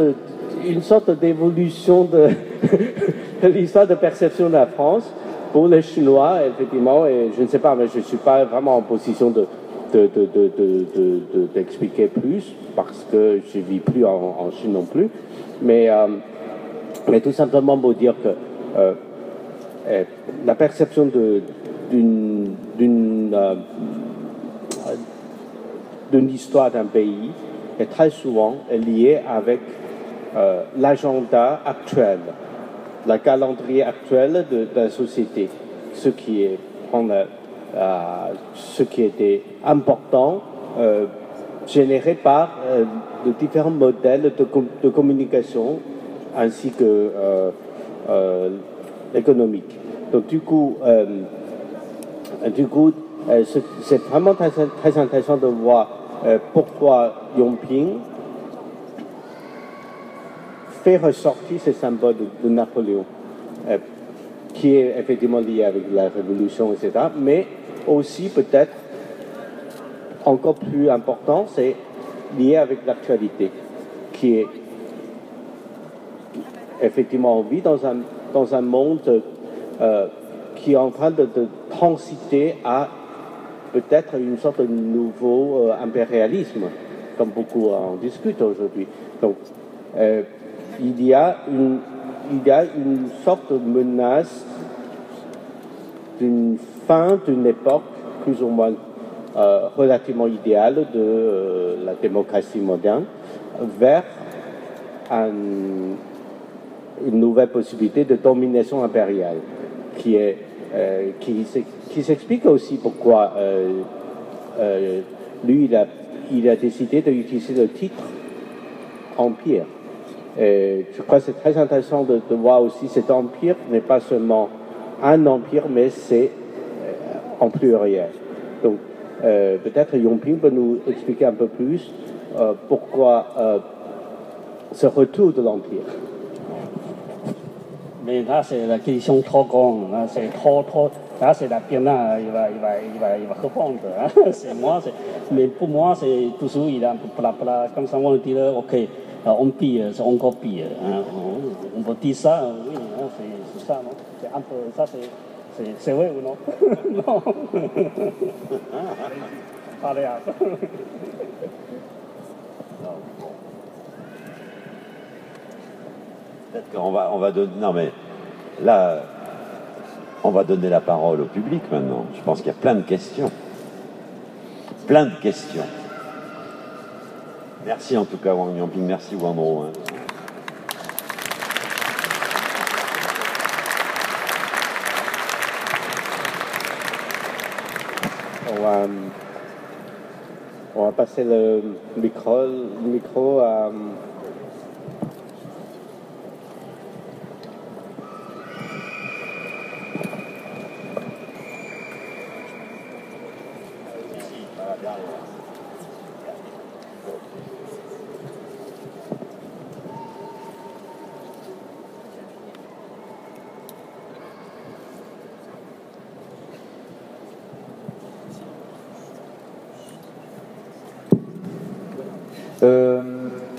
D: une sorte d'évolution de, l'histoire de perception de la France pour les Chinois, effectivement, et je ne sais pas, mais je ne suis pas vraiment en position de de- de- de- de- de- de- d'expliquer plus parce que je ne vis plus en, Chine non plus. Mais, euh, mais tout simplement pour dire que euh, euh, la perception d'une d'une, histoire d'un pays est très souvent liée avec euh, l'agenda actuel, le calendrier actuel de, la société, ce qui est prendre, euh, ce qui était important, euh, généré par de différents modèles de, de communication ainsi que économique. Donc du coup, du coup, c'est- vraiment très, très intéressant de voir pourquoi Yongping fait ressortir ces symboles de, Napoléon, euh, qui est effectivement lié avec la révolution, etc. Mais aussi peut-être encore plus important, c'est lié avec l'actualité, qui est effectivement on vit dans un, dans un monde euh, qui est en train de transiter à peut-être une sorte de nouveau euh, impérialisme, comme beaucoup en discutent aujourd'hui. Donc, euh, il, y a une, sorte de menace d'une fin d'une époque plus ou moins euh, relativement idéale de la démocratie moderne vers un, une nouvelle possibilité de domination impériale qui est euh, qui, s'explique aussi pourquoi euh, euh, lui il a, décidé d'utiliser le titre empire. Je crois que c'est très intéressant de, de, voir aussi cet empire n'est pas seulement un empire, mais c'est en pluriel. Donc peut-être Yongping peut nous expliquer un peu plus pourquoi ce retour de l'empire
B: mais là, c'est la question trop grande. Là, c'est trop, trop. Là, c'est la Pirna, il va, il va, il va, il va c'est moi, c'est... mais pour moi, c'est toujours, il a un peu plat. Comme ça, on dit, là, OK, on pire, c'est encore pire. On, peut dire ça, oui, c'est, ça, non C'est un peu, ça, c'est, c'est, c'est vrai ou non Non
A: Allez, On va, on va donner. Non, mais là, on va donner la parole au public maintenant. Je pense qu'il y a plein de questions. Plein de questions. Merci en tout cas, Wang Yangping. Merci, Wang Rou. Hein.
D: On va, on va passer le micro, le micro à.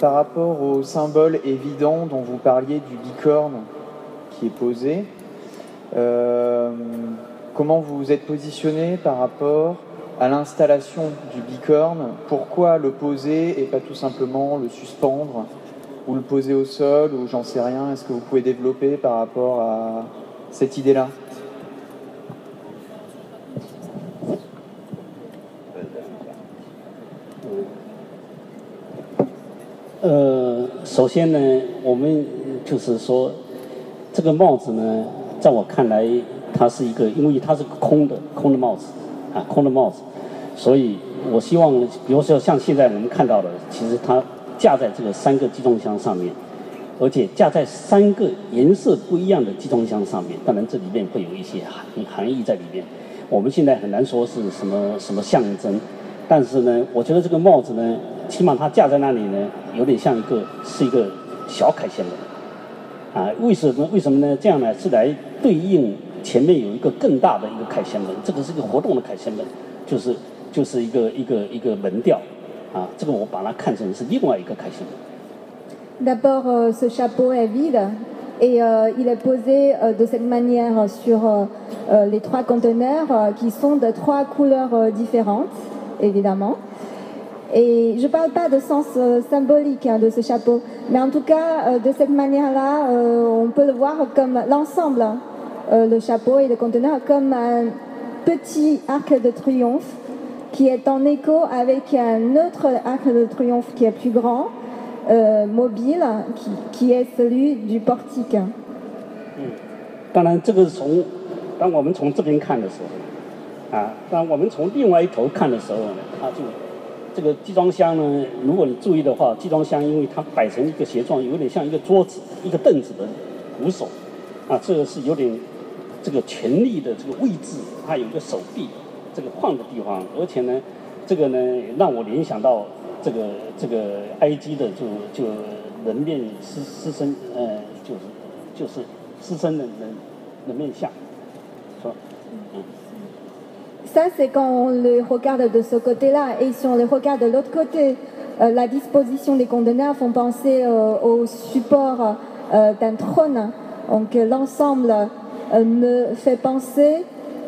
E: Par rapport au symbole évident dont vous parliez du bicorne qui est posé, euh, comment vous vous êtes positionné par rapport à l'installation du bicorne? Pourquoi le poser et pas tout simplement le suspendre ou le poser au sol ou j'en sais rien? Est-ce que vous pouvez développer par rapport à cette idée-là?
B: 先呢，我们就是说，这个帽子呢，在我看来，它是一个，因为它是空的，空的帽子，啊，空的帽子，所以我希望，比如说像现在我们看到的，其实它架在这个三个集装箱上面，而且架在三个颜色不一样的集装箱上面，当然这里面会有一些含含义在里面，我们现在很难说是什么什么象征，但是呢，我觉得这个帽子呢。起码它架在那里呢，有点像一个是一个小凯旋门，啊，为什么为什么呢？这样呢是来对应前面有一个更大的一个凯旋门，这个是一个活动的凯旋门，就是就是一个一个一个门调，啊，这个我把它看成是另外一个凯旋门。
C: D'abord, ce chapeau est vide et il est posé de cette manière sur les trois conteneurs qui sont de trois couleurs différentes, évidemment. Et je ne parle pas de sens euh, symbolique hein, de ce chapeau, mais en tout cas, euh, de cette manière-là, euh, on peut le voir comme l'ensemble, hein, le chapeau et le conteneur, comme un petit arc de triomphe qui est en écho avec un autre arc de triomphe qui est plus grand, mobile, qui, qui, est celui du portique.
B: 当然，这个是从当我们从这边看的时候，啊，当我们从另外一头看的时候呢，它就 这个集装箱呢，如果你注意的话，集装箱因为它摆成一个斜状，有点像一个桌子、一个凳子的扶手，啊，这个是有点这个权力的这个位置，它有一个手臂这个晃的地方，而且呢，这个呢让我联想到这个这个埃及的就就人面狮狮身，呃，就是就是狮身的人人面像，说，嗯。
C: Ça, c'est quand on le regarde de ce côté-là. Et si on le regarde de l'autre côté, euh, la disposition des conteneurs font penser euh, au support euh, d'un trône. Donc l'ensemble me fait penser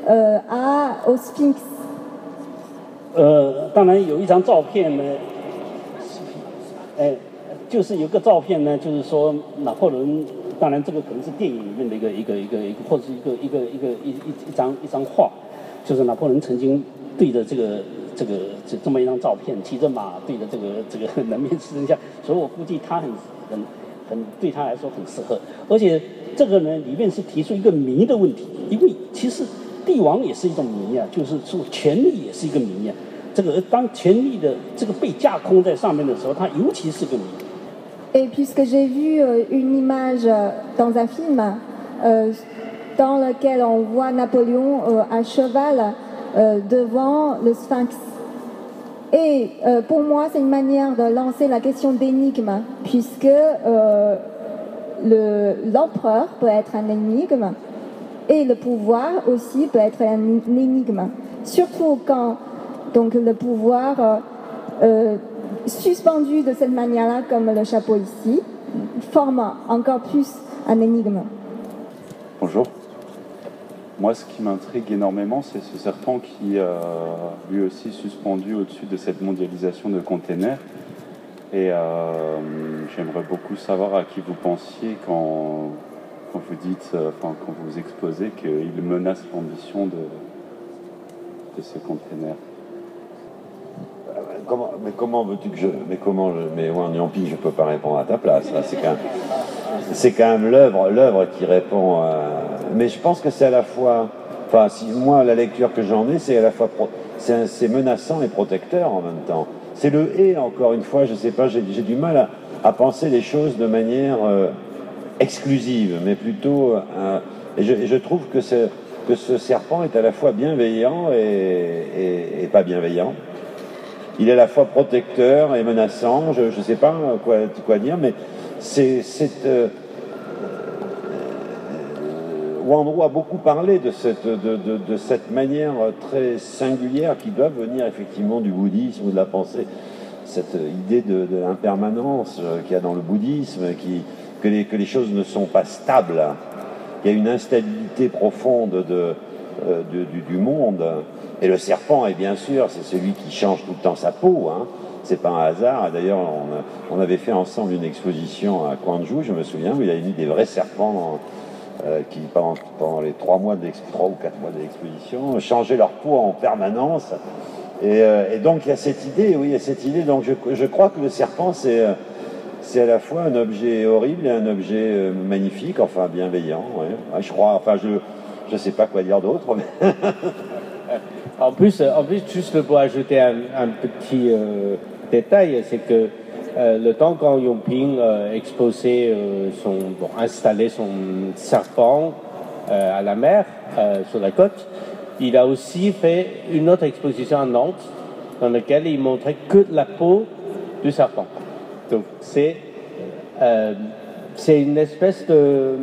C: à, au sphinx.
B: 呃，当然有一张照片呢，哎，就是有个照片呢，就是说拿破仑，当然这个可能是电影里面的一个一个一个一个，或者是一个一个一个一一一张一张画。 就是拿破仑曾经对着这个这个这这么一张照片，骑着马对着这个这个 人面狮身像，所以我估计他很很很对他来说很适合。而且这个呢，里面是提出一个谜的问题，因为其实帝王也是一种谜啊，就是说权力也是一个谜啊。这个当权力的这个被架空在上面的时候，它尤其是个谜。
C: Et puisque j'ai vu une image dans un film euh, dans lequel on voit Napoléon euh, à cheval euh, devant le sphinx. Et euh, pour moi, c'est une manière de lancer la question d'énigme, puisque le- l'empereur peut être un énigme et le pouvoir aussi peut être un énigme. Surtout quand donc, le pouvoir suspendu de cette manière-là, comme le chapeau ici, forme encore plus un énigme.
F: Bonjour. Moi, ce qui m'intrigue énormément, c'est ce serpent qui lui aussi suspendu au-dessus de cette mondialisation de containers. Et euh, j'aimerais beaucoup savoir à qui vous pensiez quand, quand vous dites, euh, quand vous exposez qu'il menace l'ambition de, de ces containers.
A: Mais comment veux-tu que je. Mais comment je. Mais Wang Yampi, je peux pas répondre à ta place. C'est quand même, c'est quand même l'œuvre, l'œuvre qui répond. à- Mais je pense que c'est à la fois. Enfin, si moi, la lecture que j'en ai, c'est à la fois. C'est, menaçant et protecteur en même temps. C'est le et, encore une fois, je sais pas, j'ai, du mal à, penser les choses de manière euh, exclusive, mais plutôt. euh, et, je, trouve que, ce serpent est à la fois bienveillant et pas bienveillant. Il est à la fois protecteur et menaçant, je ne sais pas quoi, quoi dire, mais c'est. euh, Wandro a beaucoup parlé de cette, de, de- cette manière très singulière qui doit venir effectivement du bouddhisme ou de la pensée, cette idée de, l'impermanence euh, qu'il y a dans le bouddhisme, qui, que, les, que les choses ne sont pas stables, il y a une instabilité profonde de, euh, du, du monde. Et le serpent est bien sûr, c'est celui qui change tout le temps sa peau. Hein. C'est pas un hasard. D'ailleurs, on, avait fait ensemble une exposition à Quanzhou, je me souviens, où il y avait mis des vrais serpents euh, qui, pendant, les trois mois de trois ou quatre mois de l'exposition, changeaient leur peau en permanence. Et, euh, et donc il y a cette idée, oui, il y a cette idée. Donc je, je crois que le serpent, c'est euh, c'est à la fois un objet horrible et un objet magnifique, enfin bienveillant. Ouais, je crois, enfin je je sais pas quoi dire d'autre.
D: En plus, en plus, juste pour ajouter un, petit c'est que euh, le temps quand Yongping euh, exposait euh, son, installait son serpent euh, à la mer, sur la côte, il a aussi fait une autre exposition à Nantes, dans laquelle il montrait que la peau du serpent. Donc c'est c'est une espèce de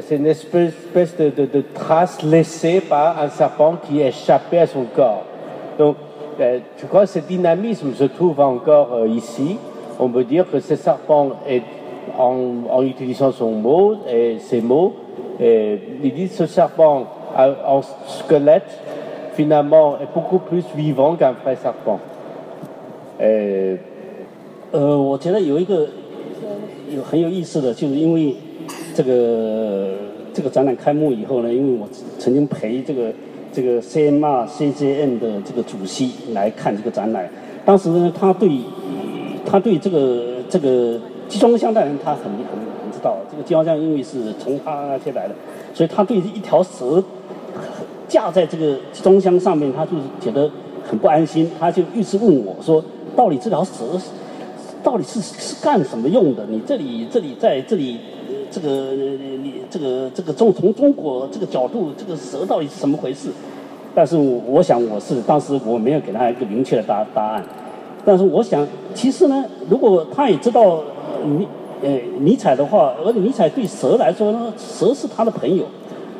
D: c'est une espèce, de, de- de trace laissée par un serpent qui échappait à son corps. Donc, je crois que ce dynamisme se trouve encore euh, ici. On peut dire que ce serpent est, en, en utilisant son mot et ses mots, et il dit que ce serpent a- en squelette, finalement, est beaucoup plus vivant qu'un vrai serpent. Et
B: 呃，我觉得有一个有很有意思的，就是因为这个这个展览开幕以后呢，因为我曾经陪这个 这个 CMR CJN 的这个主席来看这个展览，当时呢，他对他对这个这个集装箱的人，他很很很知道，这个集装箱因为是从他那些来的，所以他对一条蛇架在这个集装箱上面，他就是觉得很不安心，他就一直问我说，到底这条蛇到底是是干什么用的？你这里这里在这里，这个你这个这个中从中国这个角度，这个蛇到底是什么回事？但是我想我是当时我没有给他一个明确的答答案，但是我想其实呢，如果他也知道尼呃尼采的话，而且尼采对蛇来说呢，蛇是他的朋友，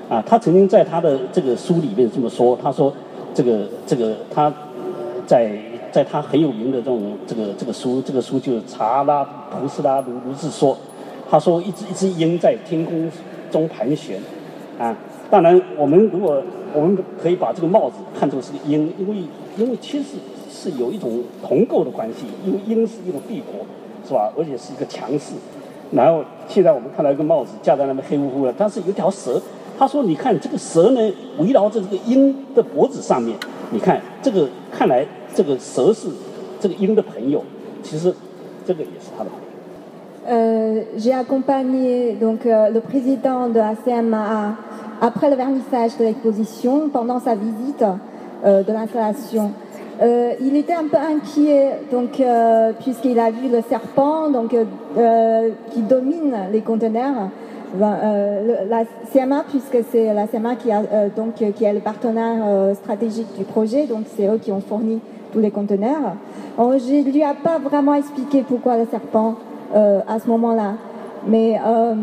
B: 啊，他曾经在他的这个书里面这么说，他说这个这个他在在他很有名的这种这个这个书，这个书就是查拉图斯拉如如是说，他说一只一只鹰在天空中盘旋，啊，当然我们如果我们可以把这个帽子看作是个鹰，因为因为其实是有一种同构的关系，因为鹰是一种帝国，是吧？而且是一个强势。然后现在我们看到一个帽子架在那边黑乎乎的，但是有条蛇。他说：“你看这个蛇呢，围绕着这个鹰的脖子上面，你看这个看来这个蛇是这个鹰的朋友，其实这个也是他的朋友。”
C: Euh, j'ai accompagné donc euh, le président de la CMA après le vernissage de l'exposition pendant sa visite euh, de l'installation. il était un peu inquiet donc puisqu'il a vu le serpent donc qui domine les conteneurs. la CMA puisque c'est la CMA qui a donc qui est le partenaire stratégique du projet donc c'est eux qui ont fourni tous les conteneurs. je lui ai pas vraiment expliqué pourquoi le serpent euh, à ce moment-là. Mais euh,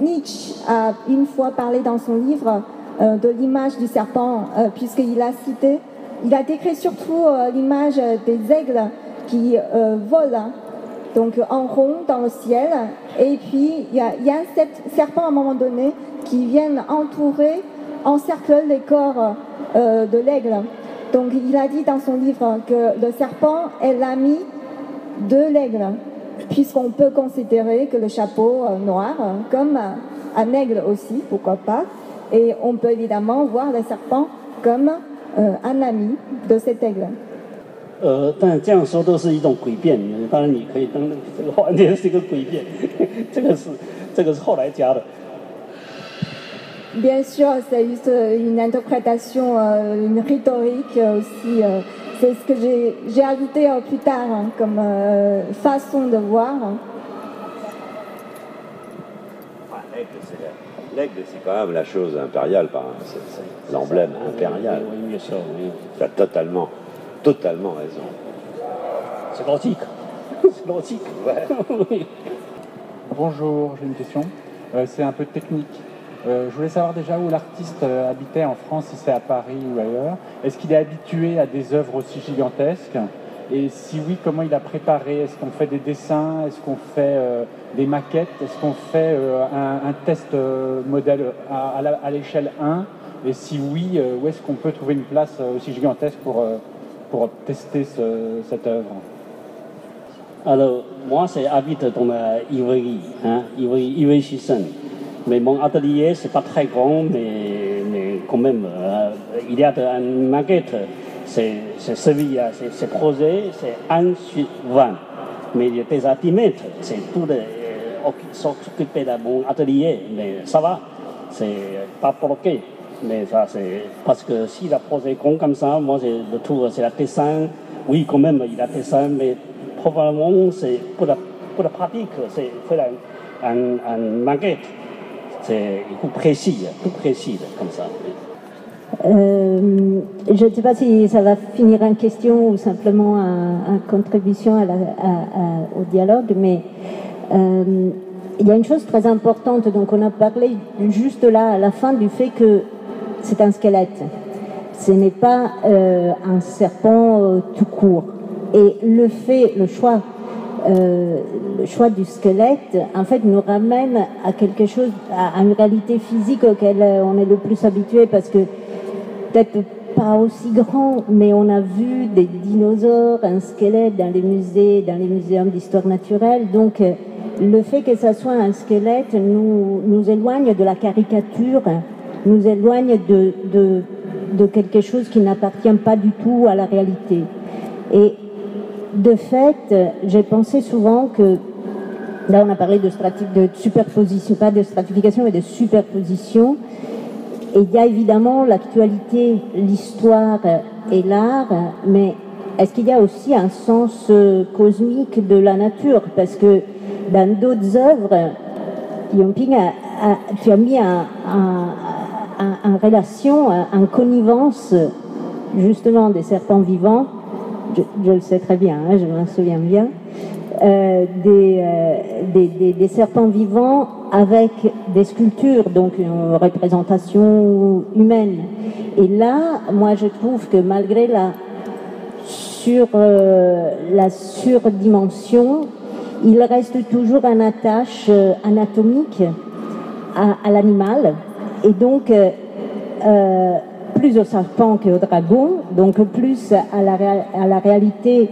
C: Nietzsche a une fois parlé dans son livre euh, de l'image du serpent, puisqu'il a cité, il a décrit surtout l'image des aigles qui volent donc en rond dans le ciel. Et puis, il y a, y a, un serpent à un moment donné qui vient entourer, encercler les corps de l'aigle. Donc, il a dit dans son livre que le serpent est l'ami de l'aigle puisqu'on peut considérer que le chapeau euh, noir, euh, comme un aigle aussi, pourquoi pas, et on peut évidemment voir le serpent comme euh, un ami de cet aigle.
B: 呃，但这样说都是一种诡辩。当然，你可以当这个完全是一个诡辩，这个是这个是后来加的。
C: Bien sûr, c'est juste une interprétation, une rhétorique aussi c'est ce que j'ai ajouté euh, plus tard hein, comme euh, façon de voir.
A: L'aigle, c'est quand même la chose impériale, c'est l'emblème impérial. Tu as totalement, totalement raison.
B: C'est logique. C'est logique.
G: Bonjour, j'ai une question. Euh, c'est un peu technique. Euh, je voulais savoir déjà où l'artiste euh, habitait en France, si c'est à Paris ou ailleurs. Est-ce qu'il est habitué à des œuvres aussi gigantesques? Et si oui, comment il a préparé? Est-ce qu'on fait des dessins? Est-ce qu'on fait euh, des maquettes? Est-ce qu'on fait un, test modèle à, l'échelle 1 Et si oui, où est-ce qu'on peut trouver une place aussi gigantesque pour, pour tester cette œuvre?
B: Alors, moi, c'est habite dans Ivry, hein, Ivry, Ivry mais mon atelier, c'est pas très grand, mais, mais quand même, euh, il y a une maquette, c'est celui c'est projet, c'est 1 sur 20. Mais il y a des artimètres, c'est tout les, euh, s'occuper de mon atelier, mais ça va, c'est pas bloqué. Mais ça, c'est parce que si la projet grand comme ça, moi, je trouve c'est la dessin, oui, quand même, il a dessin, mais probablement, c'est pour la, pour la pratique, c'est faire un, un maquette c'est tout précis, tout précis comme ça.
H: Euh, je ne sais pas si ça va finir en question ou simplement en, contribution au dialogue, mais euh, il y a une chose très importante. Donc, on a parlé juste là, à la fin, du fait que c'est un squelette. Ce n'est pas euh, un serpent tout court. Et le fait, le choix euh, le choix du squelette, en fait, nous ramène à quelque chose, à, une réalité physique auquel euh, on est le plus habitué parce que peut-être pas aussi grand, mais on a vu des dinosaures, un squelette dans les musées, dans les muséums d'histoire naturelle. Donc, euh, le fait que ça soit un squelette nous, nous éloigne de la caricature, nous éloigne de, de, de quelque chose qui n'appartient pas du tout à la réalité. Et de fait, j'ai pensé souvent que, là on a parlé de, superposition, pas de stratification, mais de superposition. Et il y a évidemment l'actualité, l'histoire et l'art, mais est-ce qu'il y a aussi un sens euh, cosmique de la nature? Parce que dans d'autres œuvres, Yomping a, tu as mis en relation, en connivence, justement, des serpents vivants je, le sais très bien, hein, je m'en souviens bien, euh, euh, des, des, serpents vivants avec des sculptures, donc une représentation humaine. Et là, moi, je trouve que malgré la, sur, euh, la surdimension, il reste toujours une attache anatomique à, l'animal. Et donc, plus aux serpents qu'aux dragons, donc plus à la, réalité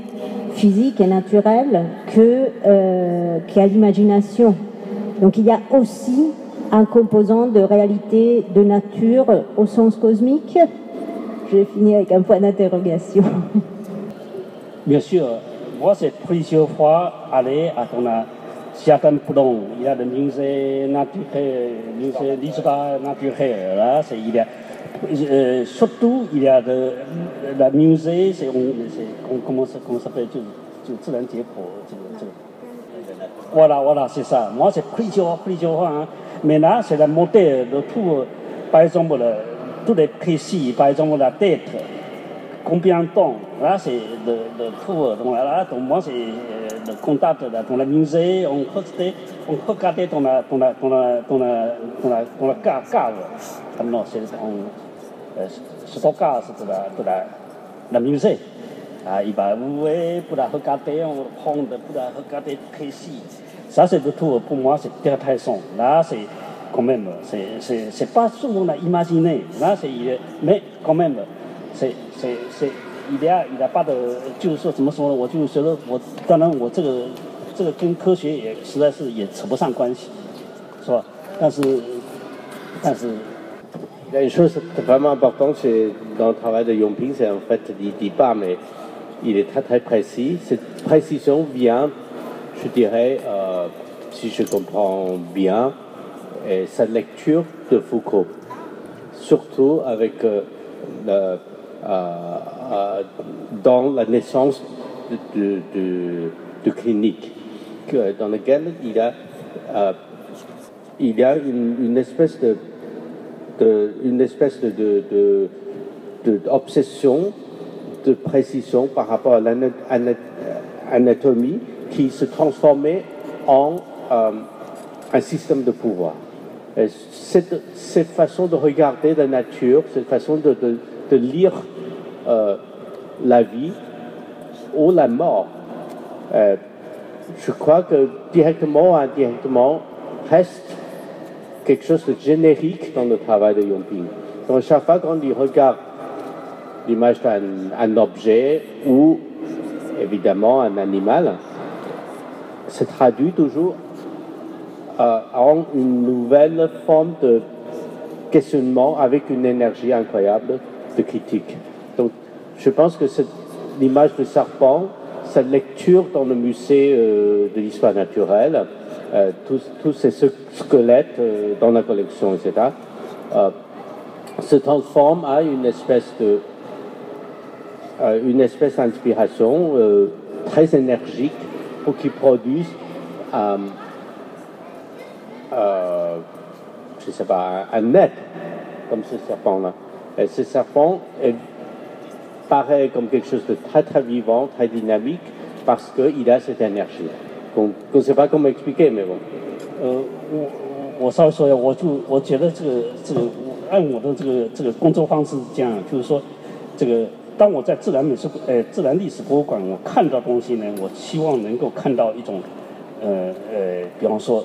H: physique et naturelle que euh, qu'à l'imagination. Donc il y a aussi un composant de réalité de nature au sens cosmique. Je vais finir avec un point d'interrogation.
B: Bien sûr, moi c'est plusieurs fois aller à ton certains plans. Il y a le musée naturel, musée d'histoire naturelle. Hein, Là, il y a euh, surtout, il y a de, la musée, c'est, comment, comment ça s'appelle Voilà, voilà, c'est ça. Moi, c'est plusieurs, plusieurs. Hein. Mais là, c'est la montée de tout. Euh, par exemple, le, tout est précis. Par exemple, la tête combien de temps. Là, c'est de, de là, donc moi, c'est le contact dans le musée. On regardait, on regardait dans la, dans la, dans la cave. Ah non, c'est on, euh, de la, de la, la musée. Ah, il va ouvrir pour la regarder, on prend pour la regarder précis. Ça, c'est le tout. Pour moi, c'est très son. Là, c'est quand même, c'est pas ce qu'on a imaginé. Là, c'est, mais quand même, c'est, c'est, c'est，il y a il y a pas的，就是说怎么说呢？我就觉得我，当然我这个这个跟科学也实在是也扯不上关系，是吧？但是，但是。
D: Il y a une chose vraiment importante chez, dans le travail de Yongping, c'est en fait, il ne dit pas, mais il est très très précis. Cette précision vient, je dirais, euh, si je comprends bien, et sa lecture de Foucault, surtout avec euh, le, euh, euh, dans la naissance de, de, de clinique, que, dans laquelle il y a, euh, il y a une, espèce d'obsession de précision par rapport à l'anatomie qui se transformait en euh, un système de pouvoir. Et cette, façon de regarder la nature, cette façon de, de lire euh, la vie ou la mort, euh, je crois que directement ou indirectement reste quelque chose de générique dans le travail de Yongping. Donc chaque fois qu'on y regarde l'image d'un objet ou évidemment un animal, se traduit toujours euh, en une nouvelle forme de questionnement avec une énergie incroyable de critique. Donc je pense que l'image du serpent, sa lecture dans le musée euh, de l'histoire naturelle, euh, tous, ces squelettes euh, dans la collection, etc., se transforme à une espèce de une espèce d'inspiration très énergique pour qu'ils produisent je sais pas, un, net comme ce serpent-là. Et ce serpent est, paraît comme quelque chose de très très vivant, très dynamique, parce qu'il a cette énergie. Donc, je ne sais pas comment expliquer, mais bon.
B: 呃，我我稍微说一下，我就我觉得这个这个按我的这个这个工作方式是这样，就是说，这个当我在自然美术呃自然历史博物馆我看到东西呢，我希望能够看到一种呃呃，比方说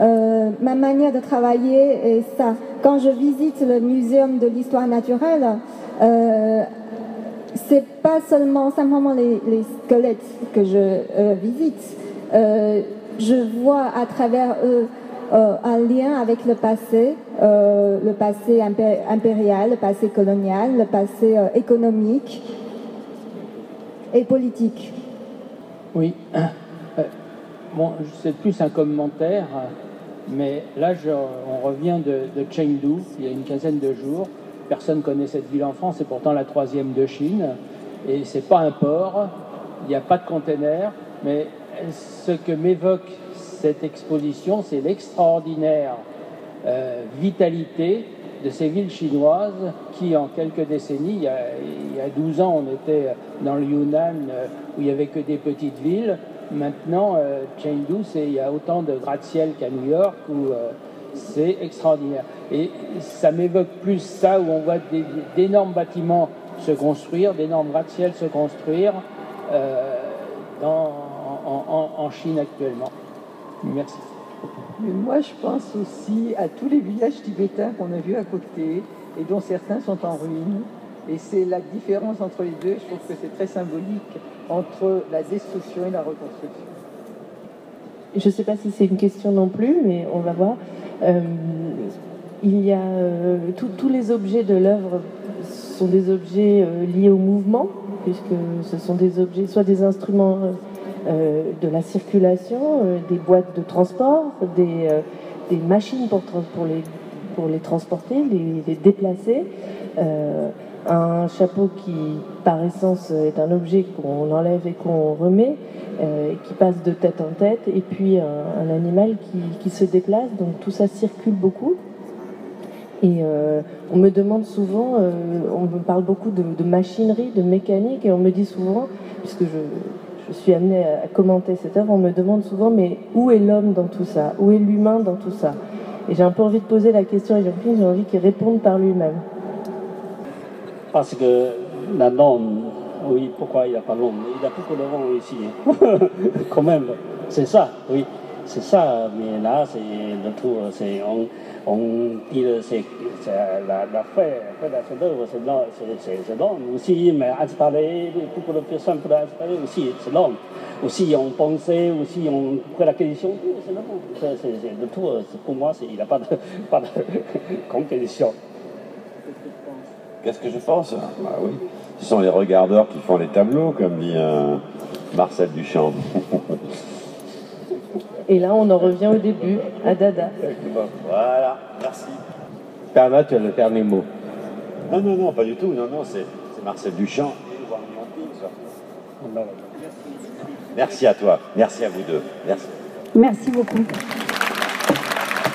C: euh, ma manière de travailler est ça. Quand je visite le muséum de l'histoire naturelle, euh, c'est pas seulement simplement les, squelettes que je euh, visite. Euh, je vois à travers eux un lien avec le passé, le passé impérial, le passé colonial, le passé économique et politique.
I: Oui. Bon, c'est plus un commentaire, mais là, on revient de, Chengdu, il y a une quinzaine de jours. Personne connaît cette ville en France, c'est pourtant la troisième de Chine. Et c'est pas un port, il n'y a pas de container, mais ce que m'évoque cette exposition, c'est l'extraordinaire euh, vitalité de ces villes chinoises qui, en quelques décennies, il y, a, 12 ans, on était dans le Yunnan euh, où il n'y avait que des petites villes. Maintenant, euh, Chengdu, il y a autant de gratte-ciel qu'à New York où c'est extraordinaire. Et ça m'évoque plus ça où on voit d'énormes bâtiments se construire, d'énormes gratte-ciel se construire dans, en, en Chine actuellement. Merci.
J: Mais moi, je pense aussi à tous les villages tibétains qu'on a vus à côté et dont certains sont en ruine. Et c'est la différence entre les deux, je trouve que c'est très symbolique, entre la destruction et la reconstruction.
K: Je ne sais pas si c'est une question non plus, mais on va voir. Euh, il y a euh, tous les objets de l'œuvre sont des objets euh, liés au mouvement, puisque ce sont des objets, soit des instruments de la circulation, des boîtes de transport, des, machines pour, les, transporter, les déplacer. Un chapeau qui, par essence, est un objet qu'on enlève et qu'on remet, qui passe de tête en tête, et puis un, animal qui, qui, se déplace. Donc tout ça circule beaucoup. Et euh, on me demande souvent, euh, on me parle beaucoup de, de, machinerie, de mécanique, et on me dit souvent, puisque je, je suis amenée à commenter cette œuvre, on me demande souvent, mais où est l'homme dans tout ça? Où est l'humain dans tout ça? Et j'ai un peu envie de poser la question à Jean-Pierre, j'ai envie qu'il réponde par lui-même.
B: Parce que la norme, oui, pourquoi il n'y a pas l'homme Il a beaucoup de vent ici. Quand même, c'est ça, oui. C'est ça, mais là, c'est le tout, c'est on, on dit que c'est la, la fait, fait la cette œuvre, c'est l'homme aussi, mais installé, beaucoup de personnes pour l'installer aussi, c'est l'homme. Aussi, on pensait, aussi, on fait la c'est l'homme. Le tout, pour moi, il n'y a pas pas de compétition.
A: Qu'est-ce que je pense bah oui. Ce sont les regardeurs qui font les tableaux, comme dit euh, Marcel Duchamp.
K: Et là, on en revient au début, à Dada.
A: Voilà, merci.
D: Bernard, tu as le dernier mot.
A: Non, non, non, pas du tout. Non, non, c'est Marcel Duchamp. Merci à toi. Merci à vous deux. Merci.
L: Merci beaucoup.